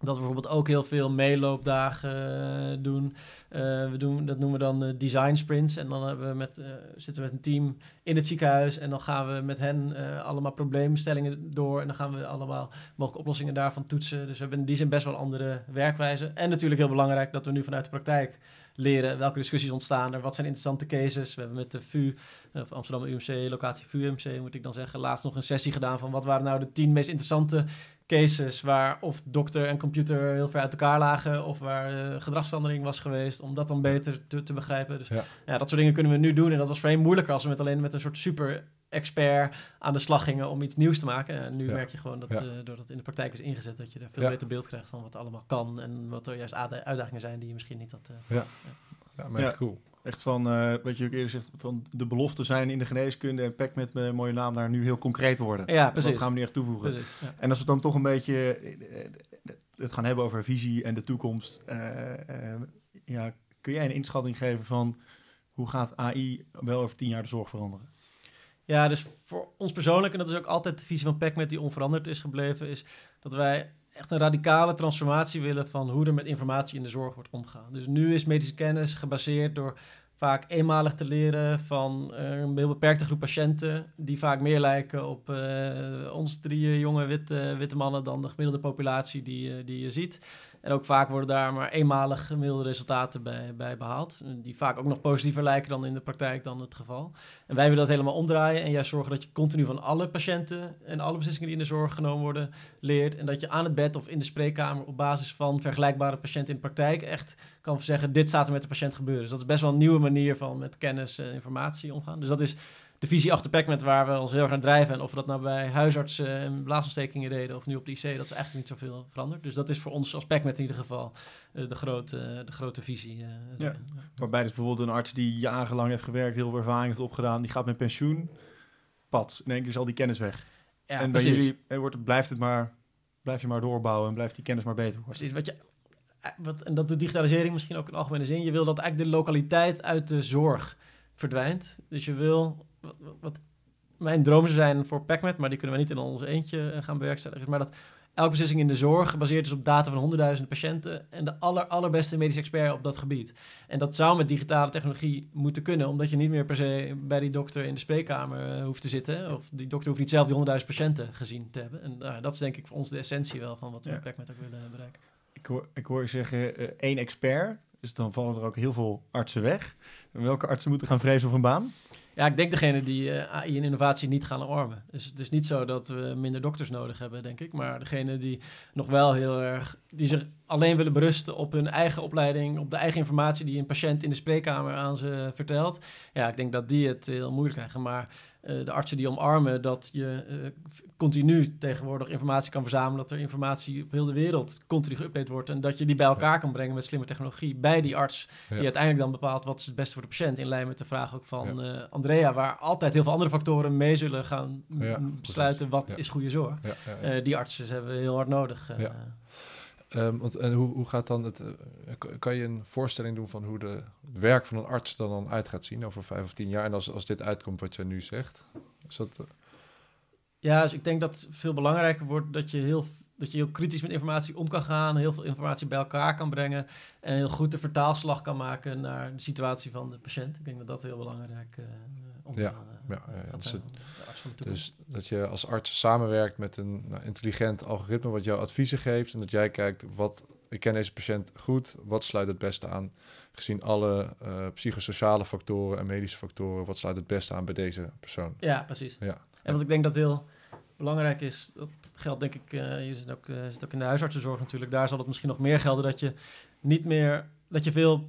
dat we bijvoorbeeld ook heel veel meeloopdagen eh, doen. Eh, we doen. Dat noemen we dan eh, design sprints. En dan we met, zitten we met een team in het ziekenhuis. En dan gaan we met hen allemaal probleemstellingen door. En dan gaan we allemaal mogelijke oplossingen daarvan toetsen. Dus we hebben in die zin best wel andere werkwijze. En natuurlijk heel belangrijk dat we nu vanuit de praktijk leren welke discussies ontstaan er. Wat zijn interessante cases? We hebben met de VU, of Amsterdam UMC, locatie VU UMC moet ik dan zeggen, laatst nog een sessie gedaan van wat waren nou de tien meest interessante cases waar of dokter en computer heel ver uit elkaar lagen of waar eh, gedragsverandering was geweest, om dat dan beter te, te begrijpen. Dus
Ja.
ja. dat soort dingen kunnen we nu doen en dat was voorheen moeilijker als we met alleen met een soort super expert aan de slag gingen om iets nieuws te maken. En nu
Ja.
merk je gewoon dat
Ja.
eh, doordat het in de praktijk is ingezet, dat je er veel
Ja.
beter beeld krijgt van wat allemaal kan en wat er juist uitdagingen zijn die je misschien niet had. eh,
Ja, maar echt
Ja.
cool.
Echt van, eh, wat je ook eerder zegt, van de beloften zijn in de geneeskunde en PEC met mijn mooie naam daar nu heel concreet worden.
Ja, precies.
Dat gaan we nu echt toevoegen.
Precies. Ja.
En als we dan toch een beetje eh, het gaan hebben over visie en de toekomst, eh, eh, ja, kun jij een inschatting geven van hoe gaat AI wel over tien jaar de zorg veranderen?
Ja, dus voor ons persoonlijk, en dat is ook altijd de visie van PacMed die onveranderd is gebleven, is dat wij echt een radicale transformatie willen van hoe er met informatie in de zorg wordt omgegaan. Dus nu is medische kennis gebaseerd door vaak eenmalig te leren van eh, een heel beperkte groep patiënten, die vaak meer lijken op eh ons drie jonge witte, witte mannen dan de gemiddelde populatie die, eh, die je ziet. En ook vaak worden daar maar eenmalig gemiddelde resultaten bij, bij behaald, die vaak ook nog positiever lijken dan in de praktijk dan het geval. En wij willen dat helemaal omdraaien en juist zorgen dat je continu van alle patiënten en alle beslissingen die in de zorg genomen worden leert. En dat je aan het bed of in de spreekkamer op basis van vergelijkbare patiënten in de praktijk echt kan zeggen, dit staat er met de patiënt gebeuren. Dus dat is best wel een nieuwe manier van met kennis en informatie omgaan. Dus dat is de visie achter PacMed waar we ons heel erg naar drijven. En of we dat nou bij huisartsen en blaasontstekingen deden of nu op de IC, dat is eigenlijk niet zoveel veranderd. Dus dat is voor ons als PacMed in ieder geval eh, de, grote, de grote visie. eh, daarin.
Waarbij dus bijvoorbeeld een arts die jarenlang heeft gewerkt, heel veel ervaring heeft opgedaan, die gaat met pensioen, pad, in één keer is al die kennis weg.
Ja,
en bij
precies.
jullie eh, wordt, blijft het maar, blijf je maar doorbouwen en blijft die kennis maar beter worden.
Precies, wat je wat, en dat doet digitalisering misschien ook in algemene zin, je wil dat eigenlijk de lokaliteit uit de zorg verdwijnt. Dus je wil, wat, wat mijn dromen zijn voor PacMed, maar die kunnen we niet in ons eentje eh, gaan bewerkstelligen, maar dat elke beslissing in de zorg gebaseerd is op data van honderdduizenden patiënten en de aller, allerbeste medische expert op dat gebied. En dat zou met digitale technologie moeten kunnen, omdat je niet meer per se bij die dokter in de spreekkamer uh, hoeft te zitten. Of die dokter hoeft niet zelf die honderdduizend patiënten gezien te hebben. En uh, dat is denk ik voor ons de essentie wel van wat we ja. met PacMed ook willen bereiken.
Ik hoor, ik hoor je zeggen uh, één expert, dus dan vallen er ook heel veel artsen weg. Welke artsen moeten gaan vrezen voor een baan?
Ja, ik denk degene die uh, AI en innovatie niet gaan omarmen. Dus het is niet zo dat we minder dokters nodig hebben, denk ik. Maar degene die nog wel heel erg... die zich alleen willen berusten op hun eigen opleiding... op de eigen informatie die een patiënt in de spreekkamer aan ze vertelt... ja, ik denk dat die het heel moeilijk krijgen. Maar de artsen die omarmen dat je uh, continu tegenwoordig informatie kan verzamelen... dat er informatie op heel de wereld continu geüpdate wordt... en dat je die bij elkaar kan brengen met slimme technologie... bij die arts, ja. die uiteindelijk dan bepaalt... wat is het beste voor de patiënt... in lijn met de vraag ook van ja. Andrea... waar altijd heel veel andere factoren mee zullen gaan ja, besluiten... wat is goede zorg. Die artsen hebben we heel hard nodig.
Um, want, en hoe, hoe gaat dan het... Uh, kan je een voorstelling doen van hoe de het werk van een arts er dan uit gaat zien over vijf of tien jaar? En als, als dit uitkomt wat je nu zegt, is dat... Uh...
Ja, dus ik denk dat het veel belangrijker wordt dat je heel, dat je heel kritisch met informatie om kan gaan, heel veel informatie bij elkaar kan brengen en heel goed de vertaalslag kan maken naar de situatie van de patiënt. Ik denk dat dat heel belangrijk uh,
om, ja, ja. Dus, dus dat je als arts samenwerkt met een nou, intelligent algoritme wat jou adviezen geeft en dat jij kijkt wat ik ken deze patiënt goed, wat sluit het beste aan gezien alle uh, psychosociale factoren en medische factoren, wat sluit het beste aan bij deze persoon?
Ja, precies. Ja. En wat ik denk dat heel belangrijk is, dat geldt denk ik, uh, je zit ook, uh, zit ook in de huisartsenzorg natuurlijk, daar zal het misschien nog meer gelden dat je niet meer, dat je veel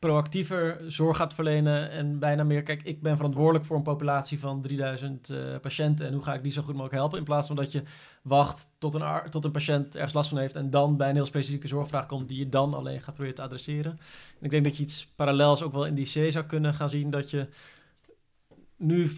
proactiever zorg gaat verlenen en bijna meer, kijk, ik ben verantwoordelijk voor een populatie van 3000 uh, patiënten en hoe ga ik die zo goed mogelijk helpen, in plaats van dat je wacht tot een, tot een patiënt ergens last van heeft en dan bij een heel specifieke zorgvraag komt die je dan alleen gaat proberen te adresseren. En ik denk dat je iets parallels ook wel in die C zou kunnen gaan zien, dat je nu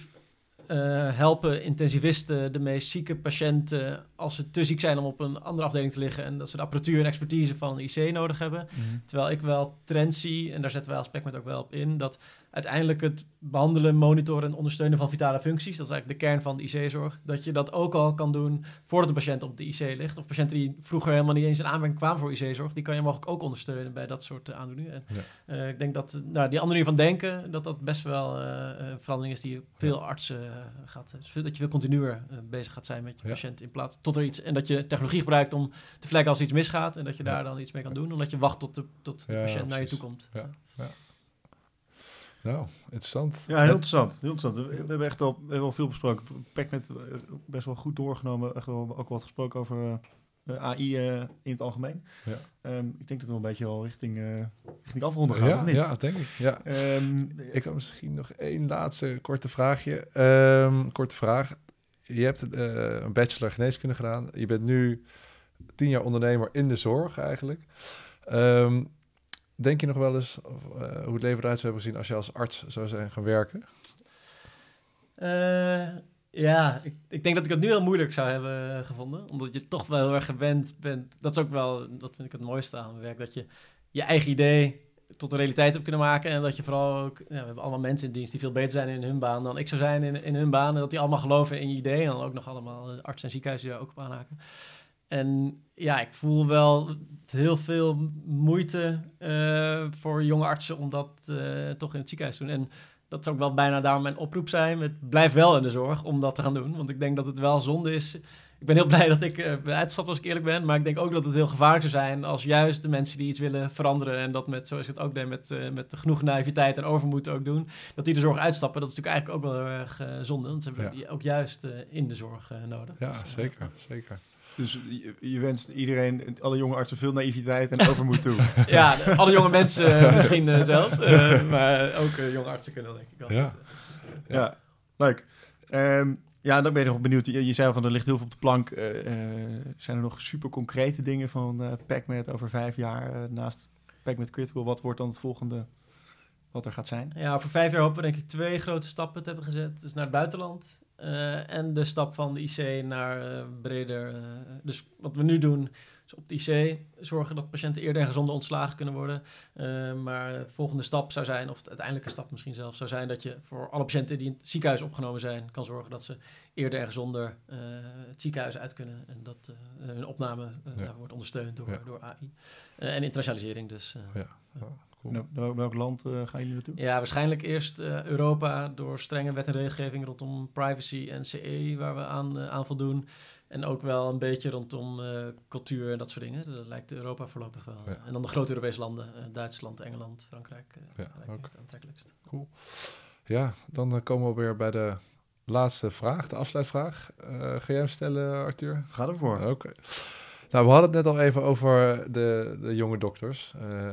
helpen intensivisten de meest zieke patiënten als ze te ziek zijn om op een andere afdeling te liggen en dat ze de apparatuur en expertise van een IC nodig hebben. Mm -hmm. Terwijl ik wel trend zie, en daar zetten wij als PECMET ook wel op in, dat uiteindelijk het behandelen, monitoren en ondersteunen van vitale functies, dat is eigenlijk de kern van de IC-zorg, dat je dat ook al kan doen voordat de patiënt op de IC ligt. Of patiënten die vroeger helemaal niet eens in aanmerking kwamen voor IC-zorg, die kan je mogelijk ook ondersteunen bij dat soort uh, aandoeningen. En, ja. uh, ik denk dat nou, die andere manier van denken, dat dat best wel uh, verandering is die veel ja. artsen gaat. Dus dat je veel continuer bezig gaat zijn met je ja. patiënt in plaats tot er iets, en dat je technologie gebruikt om te vlekken als iets misgaat en dat je daar dan iets mee kan doen, omdat je wacht tot de, tot de patiënt naar je toe komt.
Ja. Nou, interessant.
Ja, heel interessant. Heel interessant. We, we hebben echt al, we hebben al veel besproken. PacMed best wel goed doorgenomen. Echt wel, ook wat gesproken over uh, AI uh, in het algemeen. Ja. Um, ik denk dat we een beetje al richting, uh, richting afronden gaan,
ja,
niet?
Ja, denk ik. Ja. Um, ik heb misschien nog één laatste korte vraagje. Um, korte vraag. Je hebt een bachelor geneeskunde gedaan. Je bent nu tien jaar ondernemer in de zorg eigenlijk. Denk je nog wel eens uh, hoe het leven eruit zou hebben gezien als je als arts zou zijn gaan werken?
Uh, ja, ik, ik, denk dat ik het nu heel moeilijk zou hebben gevonden. Omdat je toch wel heel erg gewend bent. Dat is ook wel, dat vind ik het mooiste aan mijn werk. Dat je je eigen idee tot een realiteit hebt kunnen maken. En dat je vooral ook, ja, we hebben allemaal mensen in dienst die veel beter zijn in hun baan dan ik zou zijn in, in hun baan. En dat die allemaal geloven in je idee. En dan ook nog allemaal artsen en ziekenhuizen die daar ook op aanhaken. En ja, ik voel wel heel veel moeite uh, voor jonge artsen om dat uh, toch in het ziekenhuis te doen. En dat zou ook wel bijna daarom mijn oproep zijn. Het blijf wel in de zorg om dat te gaan doen. Want ik denk dat het wel zonde is. Ik ben heel blij dat ik uh, uitstap als ik eerlijk ben. Maar ik denk ook dat het heel gevaarlijk zou zijn als juist de mensen die iets willen veranderen. En dat met, zoals ik het ook deed, met, met genoeg naïviteit en overmoed ook doen. Dat die de zorg uitstappen. Dat is natuurlijk eigenlijk ook wel heel erg zonde. Want ze hebben ja. die ook juist in de zorg nodig.
Ja, dus, zeker. zeker.
Dus je, je, wenst iedereen, alle jonge artsen, veel naïviteit en overmoed toe.
ja, alle jonge mensen misschien uh, zelfs. Uh, maar ook uh, jonge artsen kunnen denk ik wel.
Ja, ja. ja leuk. Um, ja, dan ben je nog benieuwd. Je, je zei van er ligt heel veel op de plank. zijn er nog super concrete dingen van PacMed over vijf jaar naast PacMed Critical? Wat wordt dan het volgende wat er gaat zijn?
Ja, voor vijf jaar hopen we denk ik twee grote stappen te hebben gezet. Dus naar het buitenland en de stap van de IC naar uh, breder. Uh, dus wat we nu doen, Dus op de IC zorgen dat patiënten eerder en gezonder ontslagen kunnen worden. Maar de volgende stap zou zijn, of de uiteindelijke stap misschien zelfs, zou zijn dat je voor alle patiënten die in het ziekenhuis opgenomen zijn, kan zorgen dat ze eerder en gezonder het ziekenhuis uit kunnen. En dat hun opname ja. wordt ondersteund door, ja. door AI. en internationalisering dus.
ja.
Cool. Nou, welk land uh, gaan jullie naartoe?
Ja, waarschijnlijk eerst uh, Europa door strenge wet en regelgeving rondom privacy en CE, waar we aan, uh, aan voldoen. En ook wel een beetje rondom cultuur en dat soort dingen. Dat lijkt Europa voorlopig wel. Ja. En dan de grote Europese landen, Duitsland, Engeland, Frankrijk. ja, ook. het aantrekkelijkst.
Cool. Ja, dan komen we weer bij de laatste vraag, de afsluitvraag. ga jij hem stellen, Arthur?
Ga ervoor.
Oké. Okay. Nou, we hadden het net al even over de, de jonge dokters. Uh,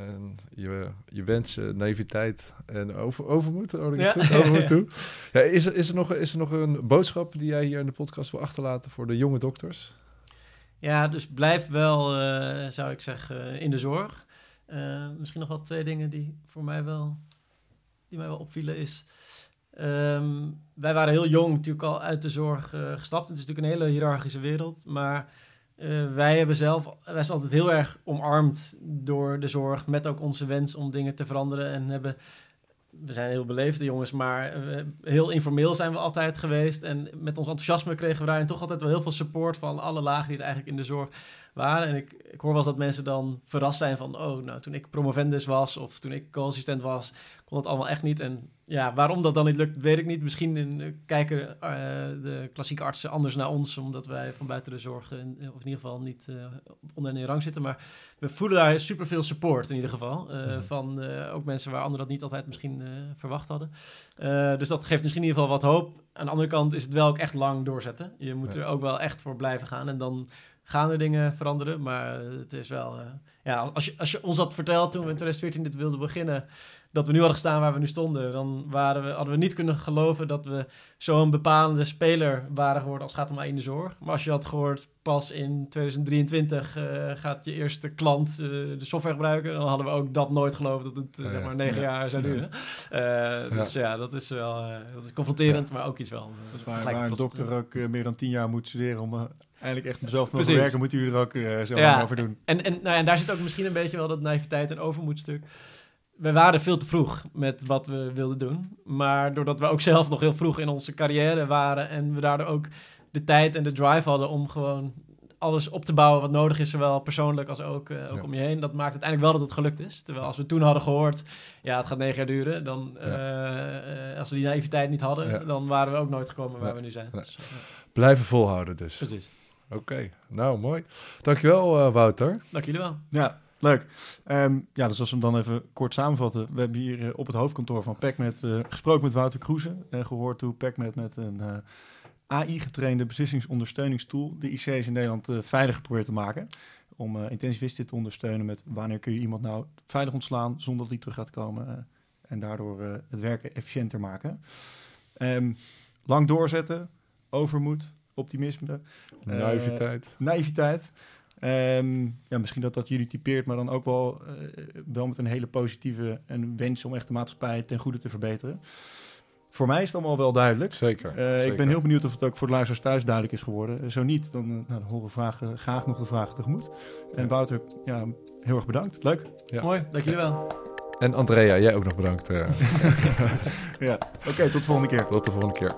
je, je wensen, naïviteit en over, overmoed. Oh, ja. overmoed toe. Ja, is, er, is, er nog, is er nog een boodschap die jij hier in de podcast wil achterlaten voor de jonge dokters?
Ja, dus blijf wel, uh, zou ik zeggen, in de zorg. Uh, misschien nog wel twee dingen die voor mij wel, die mij wel opvielen is... Um, wij waren heel jong natuurlijk al uit de zorg gestapt. Het is natuurlijk een hele hiërarchische wereld, maar uh, wij hebben zelf, wij zijn altijd heel erg omarmd door de zorg, met ook onze wens om dingen te veranderen. En hebben, we zijn heel beleefde jongens, maar uh, heel informeel zijn we altijd geweest. En met ons enthousiasme kregen we daarin toch altijd wel heel veel support van alle lagen die er eigenlijk in de zorg waren. En ik, ik hoor wel eens dat mensen dan verrast zijn van, oh, nou, toen ik promovendus was of toen ik co-assistent was, kon het allemaal echt niet. En ja, waarom dat dan niet lukt, weet ik niet. Misschien in, kijken uh, de klassieke artsen anders naar ons, omdat wij van buiten de zorg, in, of in ieder geval niet uh, onder in rang zitten. Maar we voelen daar superveel support in ieder geval. Uh, mm. Van ook mensen waar anderen dat niet altijd misschien verwacht hadden. dus dat geeft misschien in ieder geval wat hoop. Aan de andere kant is het wel ook echt lang doorzetten. Je moet ja. er ook wel echt voor blijven gaan. En dan gaan er dingen veranderen. Maar het is wel. ja, als je, als je ons had verteld toen we in 2014 dit wilden beginnen dat we nu hadden gestaan waar we nu stonden, dan waren we, hadden we niet kunnen geloven dat we zo'n bepalende speler waren geworden als het gaat om in de zorg. Maar als je had gehoord, pas in 2023 uh, gaat je eerste klant uh, de software gebruiken, dan hadden we ook dat nooit geloofd dat het uh, zeg maar negen ja. jaar zou duren. dus ja. dat is wel dat is confronterend, maar ook iets wel.
Dus waar, waar een dokter ook meer dan tien jaar moet studeren om eindelijk echt mezelf mogen werken, moeten jullie er ook zo lang over doen.
En, en, nou, en daar zit ook misschien een beetje wel dat naïviteit en overmoedstuk we waren veel te vroeg met wat we wilden doen. Maar doordat we ook zelf nog heel vroeg in onze carrière waren en we daardoor ook de tijd en de drive hadden om gewoon alles op te bouwen wat nodig is, zowel persoonlijk als ook, uh, ook om je heen. Dat maakt uiteindelijk wel dat het gelukt is. Terwijl als we toen hadden gehoord, ja, het gaat negen jaar duren, dan uh, als we die naïviteit niet hadden, ja. dan waren we ook nooit gekomen waar we nu zijn. Dus,
Blijven volhouden dus.
Precies.
Oké, okay. nou mooi. Dankjewel Wouter.
Dank jullie wel.
Ja. Leuk. Um, ja, dus als we hem dan even kort samenvatten. We hebben hier uh, op het hoofdkantoor van PacMed uh, gesproken met Wouter Kroeze. En gehoord hoe PacMed met een uh, AI-getrainde beslissingsondersteuningstool de IC's in Nederland veiliger probeert te maken. Om intensivisten te ondersteunen met wanneer kun je iemand nou veilig ontslaan zonder dat hij terug gaat komen. en daardoor het werken efficiënter maken. Um, lang doorzetten, overmoed, optimisme.
Naiviteit.
naiviteit. Um, ja, misschien dat dat jullie typeert, maar dan ook wel, uh, wel met een hele positieve en wens om echt de maatschappij ten goede te verbeteren. Voor mij is het allemaal wel duidelijk.
Zeker,
uh,
zeker.
Ik ben heel benieuwd of het ook voor de luisteraars thuis duidelijk is geworden. Zo niet, dan, nou, dan horen we vragen, graag nog de vragen tegemoet. En Wouter, ja, heel erg bedankt. Leuk.
Ja. Mooi, dank jullie wel.
En Andrea, jij ook nog bedankt.
Ja, oké, okay, tot de volgende keer.
Tot de volgende keer.